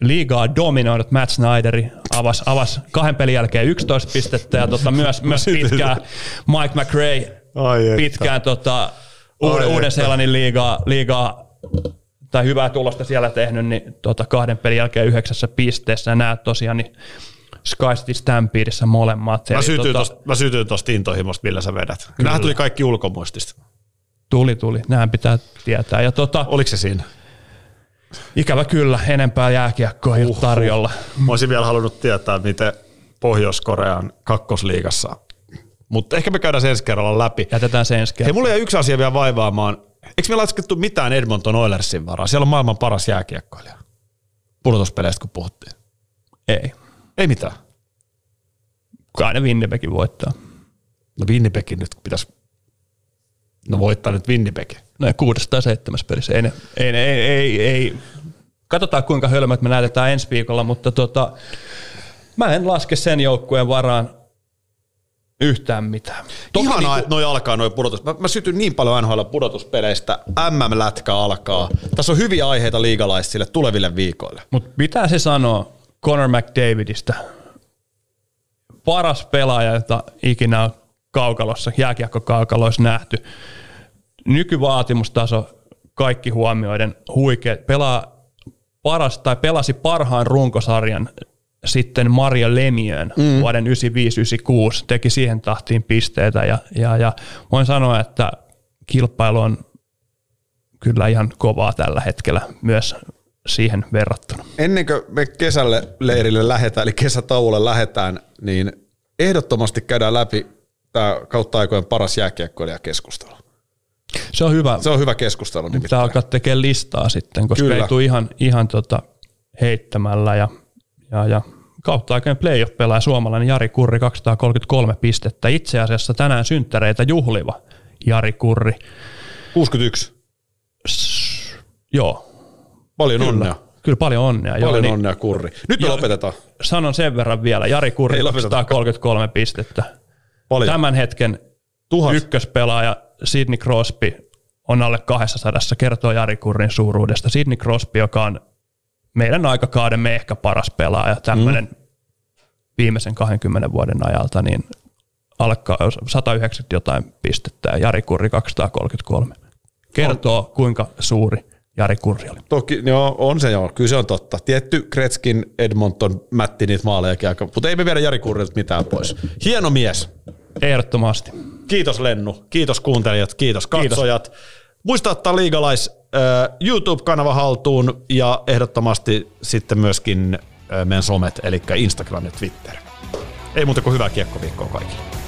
Liigaa dominoinut Matt Snyderi avasi, avasi kahden pelin jälkeen 11 pistettä ja tuota, myös, myös [laughs] pitkään Mike McRae Ai pitkään tota, uuden, uuden Seelannin liigaa, liigaa tai hyvää tulosta siellä tehnyt, niin tota, kahden pelin jälkeen yhdeksässä pisteessä. Nämä tosiaan niin Sky City Stampedeissa molemmat. Mä sytyin, tota, tosta intohimosta, millä sä vedät. Kyllä. tuli kaikki ulkomuistista. Tuli, tuli. Nämähän pitää tietää. Ja tota, Oliko se siinä? Ikävä kyllä, enempää jääkiekkoa ei tarjolla. Mä olisin vielä halunnut tietää, miten Pohjois-Korean kakkosliigassa mutta ehkä me käydään sen ensi kerralla läpi. Jätetään se ensi kerralla. Hei, mulla ei yksi asia vielä vaivaamaan. Eikö me laskettu mitään Edmonton Oilersin varaa? Siellä on maailman paras jääkiekkoilija. Pudotuspeleistä kun puhuttiin. Ei. Ei mitään. Kai ne Winnipegin voittaa. No Winnipegin nyt pitäisi No voittaa nyt Winnipeg. No kuudesta tai seitsemäs pelissä. Ei, ei, ei, ei, ei, Katsotaan kuinka hölmöt me näytetään ensi viikolla, mutta tota, mä en laske sen joukkueen varaan yhtään mitään. Toki Ihanaa, niinku... että noi alkaa noi pudotus. Mä, mä sytyn niin paljon NHL pudotuspeleistä. MM-lätkä alkaa. Tässä on hyviä aiheita liigalaisille tuleville viikoille. Mutta mitä se sanoo Conor McDavidistä? Paras pelaaja, jota ikinä on kaukalossa, jääkiekko-kaukaloissa nähty. Nykyvaatimustaso kaikki huomioiden huikea. Pelaa paras tai pelasi parhaan runkosarjan sitten Maria Lemiön mm. vuoden 95-96 teki siihen tahtiin pisteitä ja, ja, ja voin sanoa, että kilpailu on kyllä ihan kovaa tällä hetkellä myös siihen verrattuna. Ennen kuin me kesälle leirille lähdetään, eli kesätauolle lähdetään, niin ehdottomasti käydään läpi tämä kautta aikojen paras jääkiekkoilija keskustelu. Se on hyvä. Se on hyvä keskustelu. Pitää alkaa tekemään listaa sitten, koska Kyllä. ei tule ihan, ihan tota heittämällä ja ja, ja kautta aikojen playoff-pelaaja suomalainen Jari Kurri 233 pistettä. Itse asiassa tänään synttäreitä juhliva Jari Kurri. 61. S- joo. Paljon Kyllä. onnea. Kyllä paljon onnea. Paljon joo, niin, onnea Kurri. Nyt me jo, lopetetaan. Sanon sen verran vielä. Jari Kurri Ei, 233 pistettä. Paljon. Tämän hetken Tuhas. ykköspelaaja Sidney Crosby on alle 200, kertoo Jari Kurrin suuruudesta. Sidney Crosby, joka on meidän aikakaudemme ehkä paras pelaaja, tämmöinen mm. viimeisen 20 vuoden ajalta, niin alle 190 jotain pistettä ja Jari Kurri 233. Kertoo, on. kuinka suuri Jari Kurri oli. Toki, joo, on se joo, kyllä se on totta. Tietty Kretskin Edmonton mätti niitä maalejakin aika, mutta ei me viedä Jari Kurrilta mitään pois. Hieno mies. Ehdottomasti. Kiitos Lennu, kiitos kuuntelijat, kiitos katsojat. Kiitos. Muista ottaa Liigalais YouTube-kanava haltuun ja ehdottomasti sitten myöskin meidän somet, eli Instagram ja Twitter. Ei muuta kuin hyvää kiekkoviikkoa kaikille.